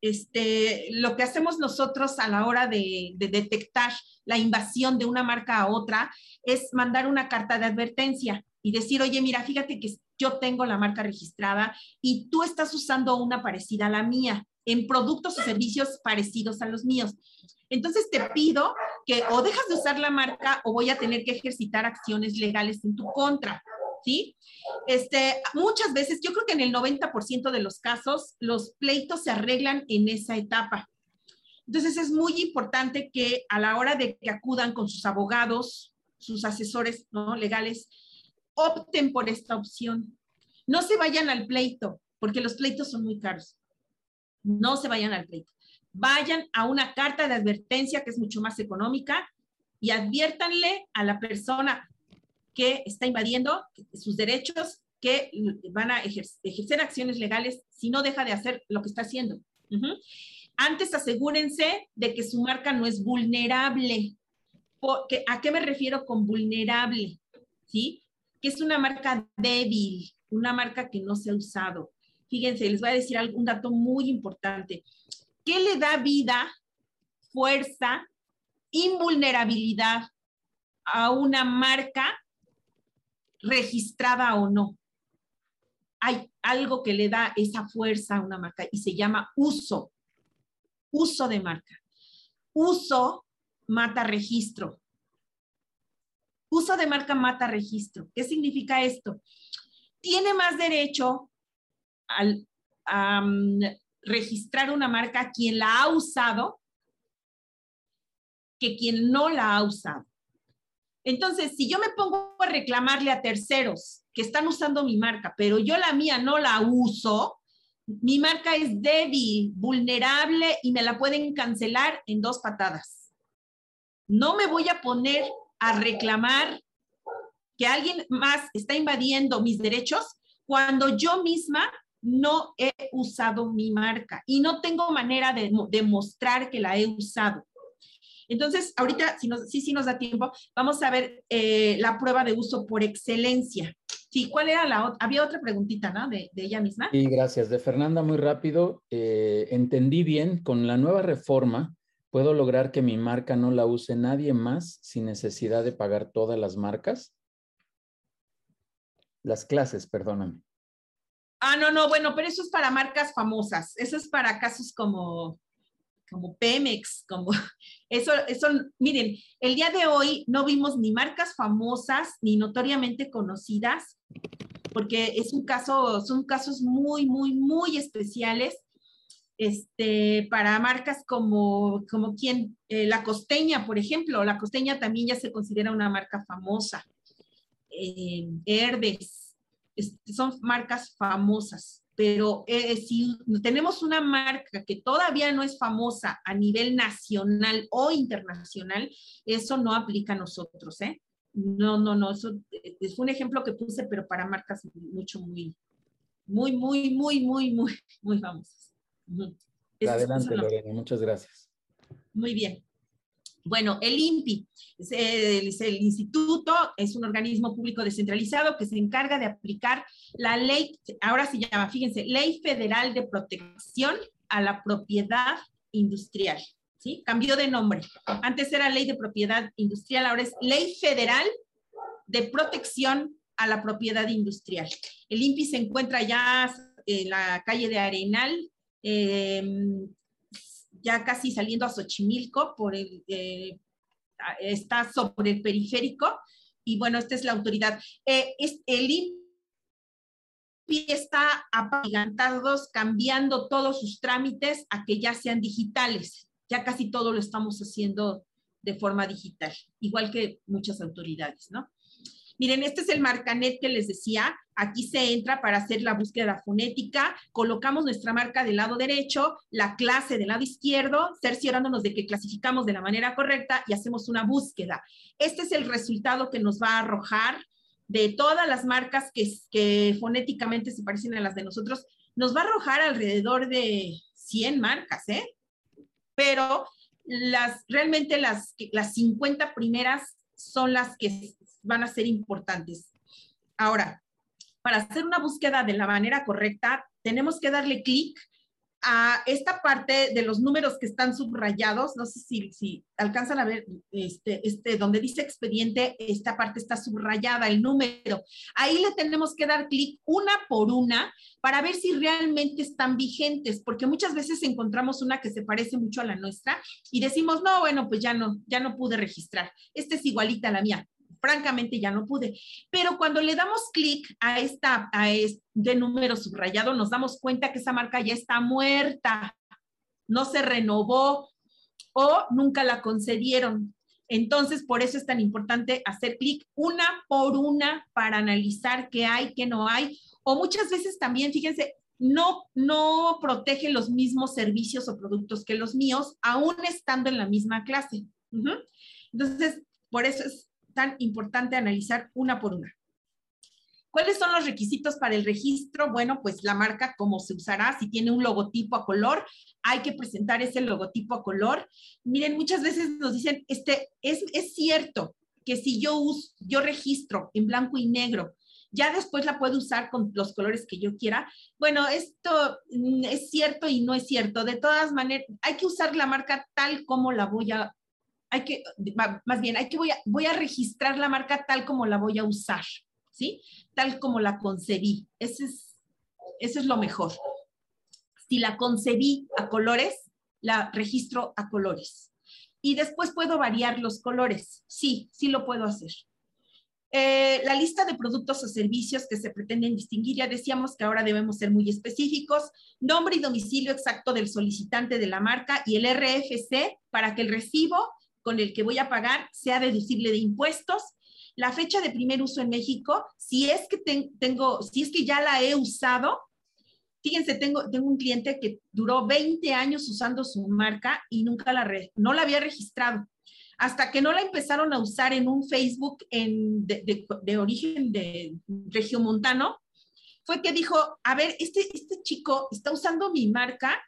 Este, lo que hacemos nosotros a la hora de, de detectar la invasión de una marca a otra es mandar una carta de advertencia y decir, oye, mira, fíjate que yo tengo la marca registrada y tú estás usando una parecida a la mía en productos o servicios parecidos a los míos. Entonces te pido que o dejas de usar la marca o voy a tener que ejercitar acciones legales en tu contra. ¿Sí? Este, muchas veces, yo creo que en el 90% de los casos, los pleitos se arreglan en esa etapa. Entonces es muy importante que a la hora de que acudan con sus abogados, sus asesores ¿no? legales, opten por esta opción. No se vayan al pleito, porque los pleitos son muy caros. No se vayan al pleito. Vayan a una carta de advertencia que es mucho más económica y adviértanle a la persona que está invadiendo sus derechos que van a ejercer, acciones legales si no deja de hacer lo que está haciendo. Antes asegúrense de que su marca no es vulnerable. ¿A qué me refiero con vulnerable? ¿Sí? que es una marca débil, una marca que no se ha usado. Fíjense, les voy a decir un dato muy importante. ¿Qué le da vida, fuerza, invulnerabilidad a una marca registrada o no? Hay algo que le da esa fuerza a una marca y se llama uso. Uso de marca. Uso mata registro. Uso de marca mata registro. ¿Qué significa esto? Tiene más derecho al registrar una marca quien la ha usado que quien no la ha usado. Entonces, si yo me pongo a reclamarle a terceros que están usando mi marca, pero yo la mía no la uso, mi marca es débil, vulnerable y me la pueden cancelar en dos patadas. No me voy a poner a reclamar que alguien más está invadiendo mis derechos cuando yo misma no he usado mi marca y no tengo manera de demostrar que la he usado. Entonces, ahorita, si nos, sí, sí nos da tiempo, vamos a ver eh, la prueba de uso por excelencia. Sí, ¿cuál era la otra? Había otra preguntita, ¿no? De, ella misma. Sí, gracias. De Fernanda, muy rápido. Eh, entendí bien, con la nueva reforma, ¿Puedo lograr que mi marca no la use nadie más sin necesidad de pagar todas las marcas? Las clases, perdóname. Ah, no, no, bueno, pero eso es para marcas famosas. Eso es para casos como, como Pemex, como eso, eso, miren, el día de hoy no vimos ni marcas famosas ni notoriamente conocidas, porque es un caso, son casos muy, muy, muy especiales este, para marcas como, como quien, eh, La Costeña, por ejemplo, La Costeña también ya se considera una marca famosa. Eh, Herdes, son marcas famosas, pero eh, si tenemos una marca que todavía no es famosa a nivel nacional o internacional, eso no aplica a nosotros, ¿eh? No, no, no, eso es un ejemplo que puse, pero para marcas mucho, muy, muy, muy, muy, muy, muy, muy famosas. Adelante, Lorena, muchas gracias. Muy bien. Bueno, el INPI es el, instituto, es un organismo público descentralizado que se encarga de aplicar la ley, ahora se llama, fíjense, Ley Federal de Protección a la Propiedad Industrial. ¿Sí? Cambió de nombre. Antes era Ley de Propiedad Industrial, ahora es Ley Federal de Protección a la propiedad industrial. El INPI se encuentra ya en la calle de Arenal, em, ya casi saliendo a Xochimilco, por el, eh, está sobre el periférico, y bueno, esta es la autoridad. Eh, es, el INPI está apagantados, cambiando todos sus trámites a que ya sean digitales. Ya casi todo lo estamos haciendo de forma digital, igual que muchas autoridades, ¿no? Miren, este es el marcanet que les decía. Aquí se entra para hacer la búsqueda fonética. Colocamos nuestra marca del lado derecho, la clase del lado izquierdo, cerciorándonos de que clasificamos de la manera correcta y hacemos una búsqueda. Este es el resultado que nos va a arrojar de todas las marcas que, fonéticamente se parecen a las de nosotros, nos va a arrojar alrededor de 100 marcas, ¿eh? Pero las, realmente las, las 50 primeras son las que van a ser importantes. Ahora, para hacer una búsqueda de la manera correcta, tenemos que darle clic a esta parte de los números que están subrayados, no sé si, alcanzan a ver, este, este, donde dice expediente, esta parte está subrayada, el número. Ahí le tenemos que dar clic una por una para ver si realmente están vigentes, porque muchas veces encontramos una que se parece mucho a la nuestra y decimos, no, bueno, pues ya no, ya no pude registrar. Esta es igualita a la mía francamente ya no pude. Pero cuando le damos clic a esta a este número subrayado, nos damos cuenta que esa marca ya está muerta, no se renovó o nunca la concedieron. Entonces, por eso es tan importante hacer clic una por una para analizar qué hay, qué no hay. O muchas veces también, fíjense, no, no protege los mismos servicios o productos que los míos, aún estando en la misma clase. Entonces, por eso es tan importante analizar una por una. ¿Cuáles son los requisitos para el registro? Bueno, pues la marca, cómo se usará, si tiene un logotipo a color, hay que presentar ese logotipo a color. Miren, muchas veces nos dicen, este, es, es cierto que si yo uso, yo registro en blanco y negro, ya después la puedo usar con los colores que yo quiera. Bueno, esto mm, es cierto y no es cierto. De todas maneras, hay que usar la marca tal como la voy a hay que, más bien, hay que voy a, voy a registrar la marca tal como la voy a usar, ¿sí? Tal como la concebí. Ese es, eso es lo mejor. Si la concebí a colores, la registro a colores. Y después puedo variar los colores. Sí, sí lo puedo hacer. Eh, la lista de productos o servicios que se pretenden distinguir, ya decíamos que ahora debemos ser muy específicos, nombre y domicilio exacto del solicitante de la marca y el RFC para que el recibo con el que voy a pagar sea deducible de impuestos. La fecha de primer uso en México, si es que tengo, si es que ya la he usado, fíjense, tengo, tengo un cliente que duró 20 años usando su marca y nunca la, no la había registrado. Hasta que no la empezaron a usar en un Facebook en, de, de, origen de regiomontano, fue que dijo, a ver, este, este chico está usando mi marca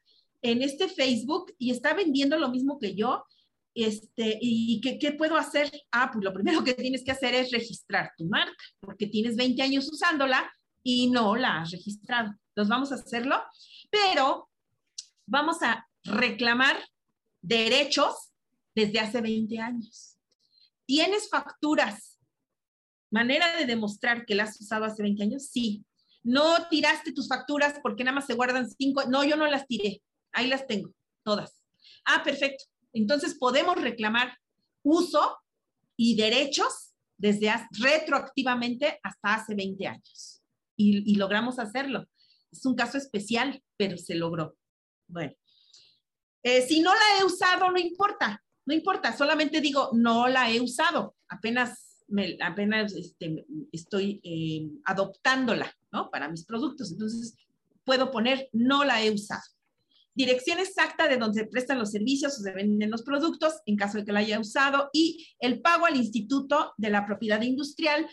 en este Facebook y está vendiendo lo mismo que yo este, ¿Y qué, puedo hacer? Ah, pues lo primero que tienes que hacer es registrar tu marca, porque tienes 20 años usándola y no la has registrado. Entonces vamos a hacerlo, pero vamos a reclamar derechos desde hace 20 años. ¿Tienes facturas? ¿Manera de demostrar que la has usado hace 20 años? Sí. ¿No tiraste tus facturas porque nada más se guardan cinco? No, yo no las tiré. Ahí las tengo, todas. Ah, perfecto. Entonces podemos reclamar uso y derechos desde retroactivamente hasta hace 20 años. Y, logramos hacerlo. Es un caso especial, pero se logró. Bueno, eh, si no la he usado, no importa, no importa, solamente digo, no la he usado, apenas, apenas este, estoy eh, adoptándola, ¿no? Para mis productos. Entonces, puedo poner, no la he usado dirección exacta de donde se prestan los servicios o se venden los productos en caso de que la haya usado y el pago al Instituto de la Propiedad Industrial,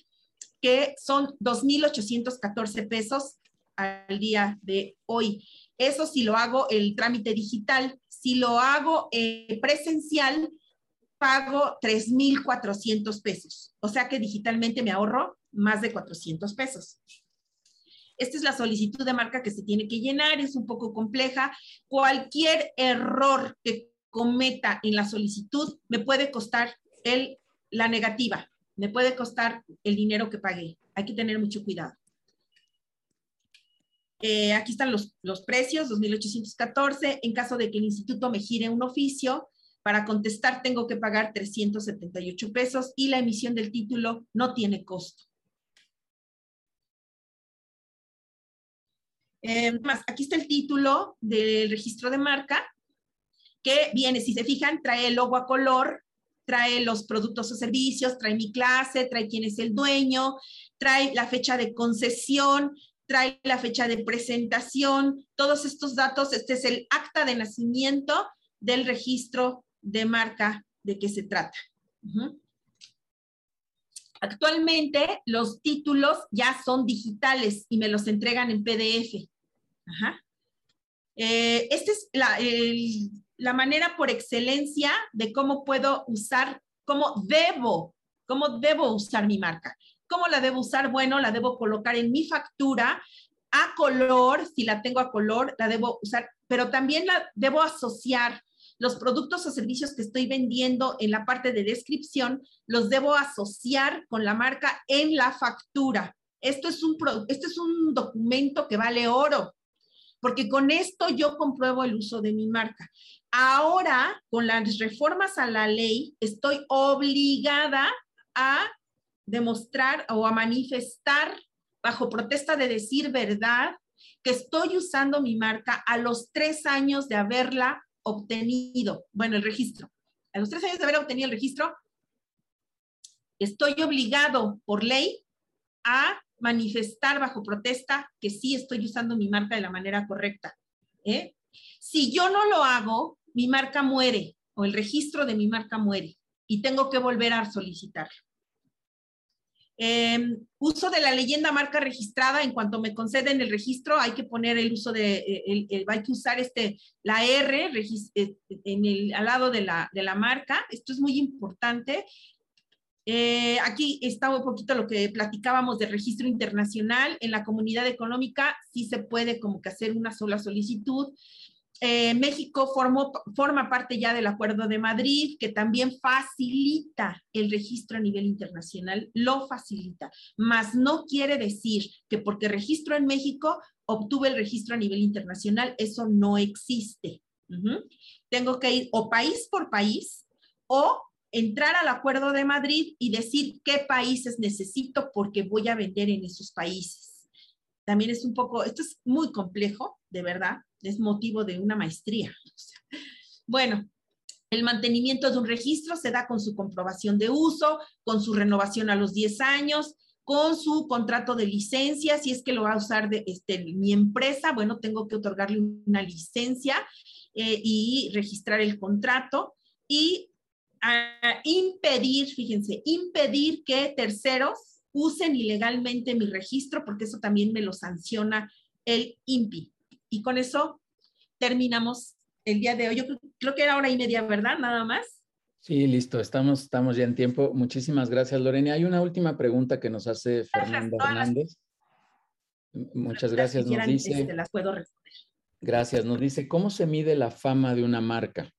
que son 2.814 pesos al día de hoy. Eso si lo hago el trámite digital. Si lo hago eh, presencial, pago 3.400 pesos. O sea que digitalmente me ahorro más de 400 pesos. Esta es la solicitud de marca que se tiene que llenar, es un poco compleja. Cualquier error que cometa en la solicitud me puede costar el, la negativa, me puede costar el dinero que pagué. Hay que tener mucho cuidado. Eh, aquí están los, los precios, 2.814. En caso de que el instituto me gire un oficio, para contestar tengo que pagar 378 pesos y la emisión del título no tiene costo. Eh, aquí está el título del registro de marca, que viene, si se fijan, trae el logo a color, trae los productos o servicios, trae mi clase, trae quién es el dueño, trae la fecha de concesión, trae la fecha de presentación, todos estos datos, este es el acta de nacimiento del registro de marca de qué se trata. Actualmente los títulos ya son digitales y me los entregan en PDF. Eh, esta es la, manera por excelencia de cómo puedo usar, cómo debo, cómo debo usar mi marca. ¿Cómo la debo usar? Bueno, la debo colocar en mi factura a color, si la tengo a color, la debo usar, pero también la debo asociar los productos o servicios que estoy vendiendo en la parte de descripción, los debo asociar con la marca en la factura. Esto es un, esto es un documento que vale oro, porque con esto yo compruebo el uso de mi marca. Ahora, con las reformas a la ley, estoy obligada a demostrar o a manifestar bajo protesta de decir verdad que estoy usando mi marca a los tres años de haberla obtenido, bueno, el registro. A los tres años de haber obtenido el registro, estoy obligado por ley a manifestar bajo protesta que sí estoy usando mi marca de la manera correcta. ¿eh? Si yo no lo hago, mi marca muere o el registro de mi marca muere y tengo que volver a solicitarlo. Em, uso de la leyenda marca registrada, en cuanto me conceden el registro, hay que poner el uso de, eh, hay que usar este, la R eh, en el, al lado de la, de la marca. Esto es muy importante. Eh, aquí está un poquito lo que platicábamos de registro internacional. En la comunidad económica sí se puede como que hacer una sola solicitud. Eh, México formó, forma parte ya del Acuerdo de Madrid, que también facilita el registro a nivel internacional, lo facilita, mas no quiere decir que porque registro en México, obtuve el registro a nivel internacional, eso no existe. Tengo que ir o país por país o entrar al Acuerdo de Madrid y decir qué países necesito porque voy a vender en esos países. También es un poco, esto es muy complejo, de verdad, es motivo de una maestría. Bueno, el mantenimiento de un registro se da con su comprobación de uso, con su renovación a los 10 años, con su contrato de licencia, si es que lo va a usar de, este, mi empresa, bueno, tengo que otorgarle una licencia eh, y registrar el contrato y ah, impedir, fíjense, impedir que terceros usen ilegalmente mi registro, porque eso también me lo sanciona el INPI. Y con eso terminamos el día de hoy. Yo creo, que era hora y media, ¿verdad? Nada más. Sí, listo, estamos, estamos ya en tiempo. Muchísimas gracias, Lorena. Hay una última pregunta que nos hace Fernanda Hernández. Muchas gracias. Nos dice, este, las puedo responder. Gracias. Nos dice, ¿cómo se mide la fama de una marca?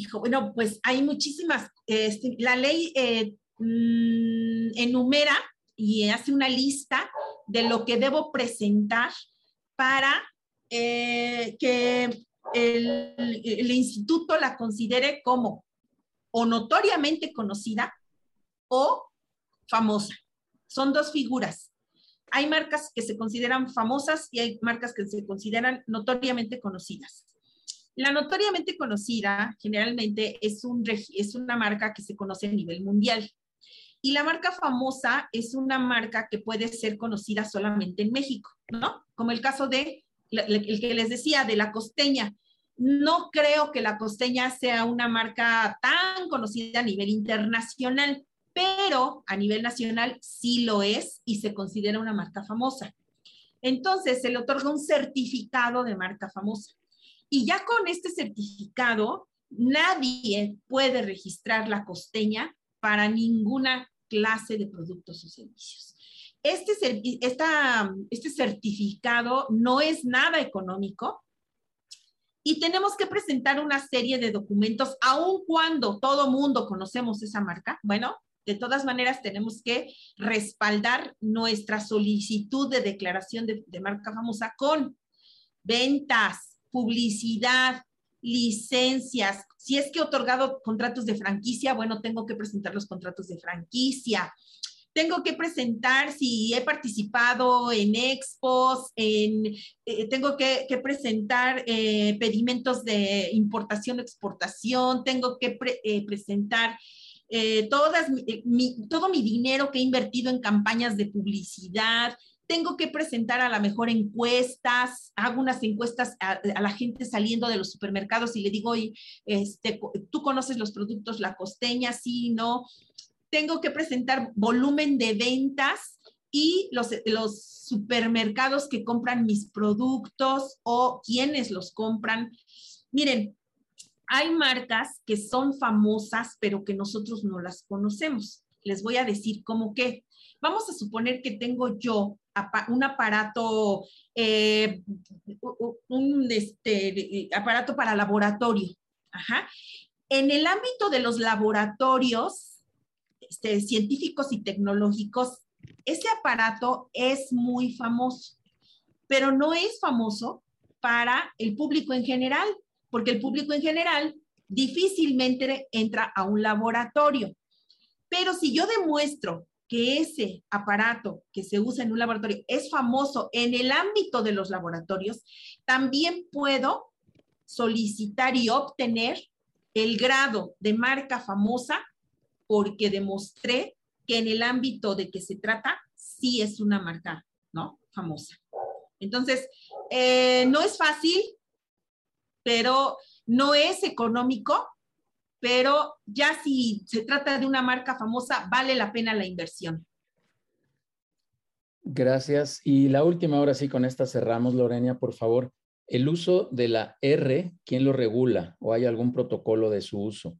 Hijo, bueno, pues hay muchísimas. Este, la ley eh, mm, enumera y hace una lista de lo que debo presentar para eh, que el, el, instituto la considere como o notoriamente conocida o famosa. Son dos figuras. Hay marcas que se consideran famosas y hay marcas que se consideran notoriamente conocidas. La notoriamente conocida generalmente es, un, es una marca que se conoce a nivel mundial. Y la marca famosa es una marca que puede ser conocida solamente en México, ¿no? Como el caso de el que les decía, de la costeña. No creo que la costeña sea una marca tan conocida a nivel internacional, pero a nivel nacional sí lo es y se considera una marca famosa. Entonces se le otorga un certificado de marca famosa. Y ya con este certificado, nadie puede registrar la costeña para ninguna clase de productos o servicios. Este, este certificado no es nada económico y tenemos que presentar una serie de documentos, aun cuando todo mundo conocemos esa marca. Bueno, de todas maneras tenemos que respaldar nuestra solicitud de declaración de, de marca famosa con ventas, publicidad, licencias. Si es que he otorgado contratos de franquicia, bueno, tengo que presentar los contratos de franquicia tengo que presentar si he participado en expos, en, eh, tengo que, presentar eh, pedimentos de importación exportación, tengo que eh, presentar todas, todo mi dinero que he invertido en campañas de publicidad, tengo que presentar a la mejor encuestas, hago unas encuestas a, la gente saliendo de los supermercados y le digo, este, tú conoces los productos La Costeña, sí, no, tengo que presentar volumen de ventas y los, los supermercados que compran mis productos o quienes los compran. Miren, hay marcas que son famosas, pero que nosotros no las conocemos. Les voy a decir cómo que. Vamos a suponer que tengo yo un aparato, eh, un este, aparato para laboratorio. Ajá. En el ámbito de los laboratorios, este, científicos y tecnológicos, ese aparato es muy famoso, pero no es famoso para el público en general, porque el público en general difícilmente entra a un laboratorio. Pero si yo demuestro que ese aparato que se usa en un laboratorio es famoso en el ámbito de los laboratorios, también puedo solicitar y obtener el grado de marca famosa porque demostré que en el ámbito de que se trata, sí es una marca, ¿no? Famosa. Entonces, eh, no es fácil, pero no es económico, pero ya si se trata de una marca famosa, vale la pena la inversión. Gracias. Y la última, ahora sí, con esta cerramos, Lorena, por favor. El uso de la R, ¿quién lo regula o hay algún protocolo de su uso?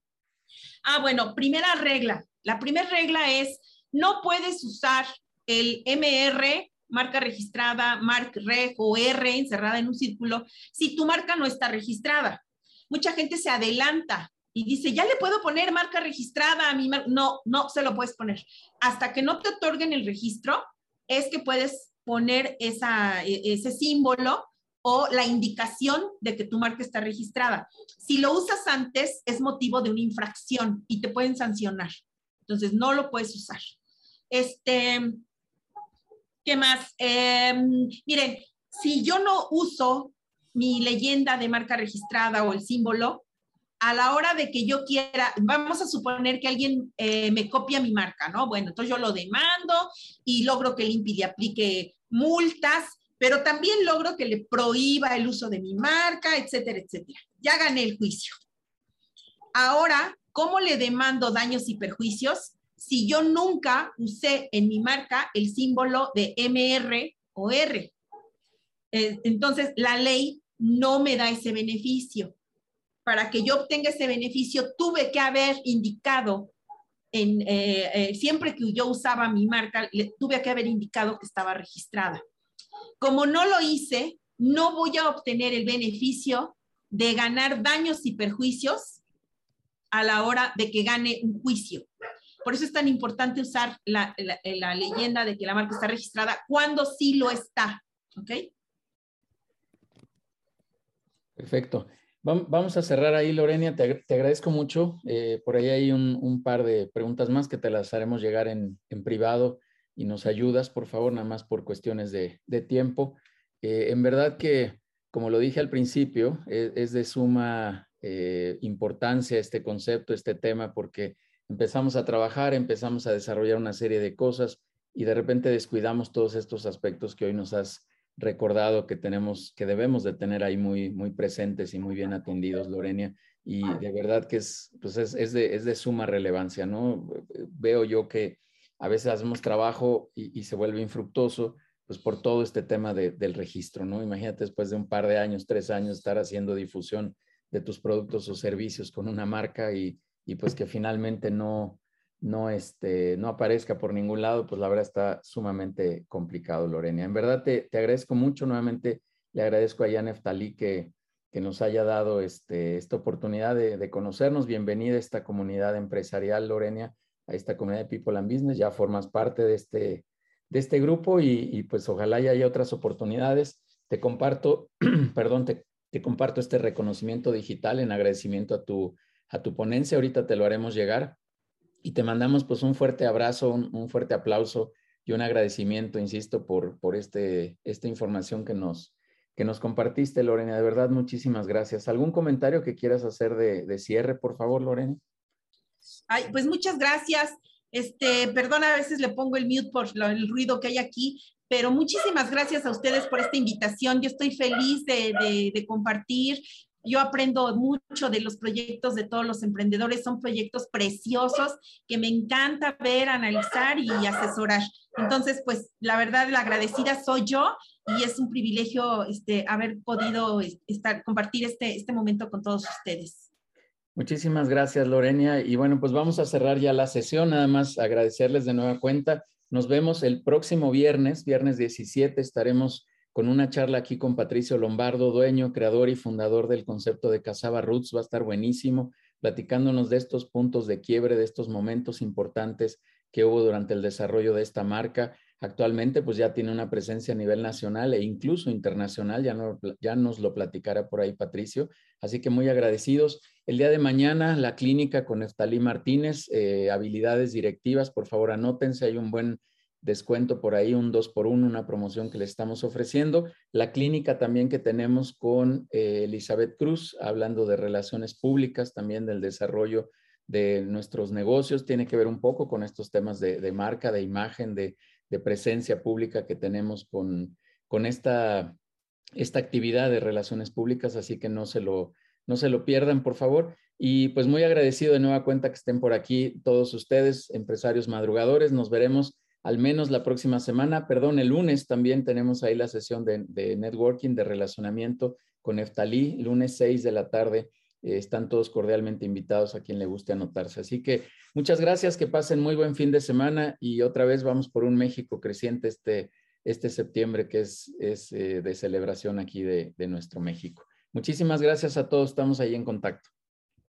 Ah, bueno, primera regla. La primera regla es, no puedes usar el MR, marca registrada, mark reg o R encerrada en un círculo, si tu marca no está registrada. Mucha gente se adelanta y dice, ya le puedo poner marca registrada a mi marca. No, no se lo puedes poner. Hasta que no te otorguen el registro, es que puedes poner esa, e, ese símbolo o la indicación de que tu marca está registrada. Si lo usas antes, es motivo de una infracción y te pueden sancionar. Entonces, no lo puedes usar. Este, ¿qué más? Em, miren, si yo no uso mi leyenda de marca registrada o el símbolo, a la hora de que yo quiera, vamos a suponer que alguien eh, me copia mi marca, ¿no? Bueno, entonces yo lo demando y logro que el INPI le aplique multas pero también logro que le prohíba el uso de mi marca, etcétera, etcétera. Ya gané el juicio. Ahora, ¿cómo le demando daños y perjuicios si yo nunca usé en mi marca el símbolo de MR o R? Eh, entonces, la ley no me da ese beneficio. Para que yo obtenga ese beneficio, tuve que haber indicado, en, eh, eh, siempre que yo usaba mi marca, tuve que haber indicado que estaba registrada. Como no lo hice, no voy a obtener el beneficio de ganar daños y perjuicios a la hora de que gane un juicio. Por eso es tan importante usar la, leyenda de que la marca está registrada cuando sí lo está. ¿Ok? Perfecto. Vamos a cerrar ahí, Lorena. Te, agradezco mucho. Eh, por ahí hay un, par de preguntas más que te las haremos llegar en, en privado y nos ayudas, por favor, nada más por cuestiones de, tiempo. Eh, en verdad que, como lo dije al principio, e, es, de suma eh, importancia este concepto, este tema, porque empezamos a trabajar, empezamos a desarrollar una serie de cosas y de repente descuidamos todos estos aspectos que hoy nos has recordado que tenemos, que debemos de tener ahí muy, muy presentes y muy bien atendidos, Lorenia. Y de verdad que es, pues es, de, es de suma relevancia, ¿no? Veo yo que a veces hacemos trabajo y, se vuelve infructuoso, pues por todo este tema del registro, ¿no? Imagínate después de un par de años, tres años, estar haciendo difusión de tus productos o servicios con una marca y, pues que finalmente no, no, este, no aparezca por ningún lado, pues la verdad está sumamente complicado, Lorena. En verdad te, agradezco mucho, nuevamente le agradezco a Jan Eftali que, que nos haya dado este, esta oportunidad de, de conocernos. Bienvenida a esta comunidad empresarial, Lorena a esta comunidad de People and Business, ya formas parte de este, de este grupo y, pues ojalá ya haya otras oportunidades. Te comparto, perdón, te, te, comparto este reconocimiento digital en agradecimiento a tu, a tu ponencia. Ahorita te lo haremos llegar y te mandamos pues un fuerte abrazo, un, fuerte aplauso y un agradecimiento, insisto, por, por este, esta información que nos, que nos compartiste, Lorena. De verdad, muchísimas gracias. ¿Algún comentario que quieras hacer de, de cierre, por favor, Lorena? Ay, pues muchas gracias. Este, perdona, a veces le pongo el mute por el ruido que hay aquí, pero muchísimas gracias a ustedes por esta invitación. Yo estoy feliz de, de, de compartir yo aprendo mucho de los proyectos de todos los emprendedores, son proyectos preciosos que me encanta ver, analizar y asesorar. Entonces, pues la verdad, la agradecida soy yo y es un privilegio este, haber podido estar, compartir este, este momento con todos ustedes. Muchísimas gracias, Lorena. Y bueno, pues vamos a cerrar ya la sesión. Nada más agradecerles de nueva cuenta. Nos vemos el próximo viernes, viernes 17, estaremos con una charla aquí con Patricio Lombardo, dueño, creador y fundador del concepto de Casaba Roots. Va a estar buenísimo, platicándonos de estos puntos de quiebre, de estos momentos importantes que hubo durante el desarrollo de esta marca. Actualmente, pues ya tiene una presencia a nivel nacional e incluso internacional, ya, no, ya nos lo platicará por ahí Patricio. Así que muy agradecidos. El día de mañana, la clínica con Eftalí Martínez, eh, habilidades directivas, por favor anótense, hay un buen descuento por ahí, un 2 por 1 una promoción que le estamos ofreciendo. La clínica también que tenemos con eh, Elizabeth Cruz, hablando de relaciones públicas, también del desarrollo de nuestros negocios, tiene que ver un poco con estos temas de, marca, de imagen, de, presencia pública que tenemos con, con esta, esta actividad de relaciones públicas, así que no se lo, no se lo pierdan, por favor. Y pues muy agradecido de nueva cuenta que estén por aquí todos ustedes, empresarios madrugadores. Nos veremos al menos la próxima semana. Perdón, el lunes también tenemos ahí la sesión de, networking, de relacionamiento con Eftalí, lunes 6 de la tarde. Eh, están todos cordialmente invitados a quien le guste anotarse. Así que muchas gracias, que pasen muy buen fin de semana y otra vez vamos por un México creciente este, este septiembre que es, es eh, de celebración aquí de, de nuestro México. Muchísimas gracias a todos, estamos ahí en contacto.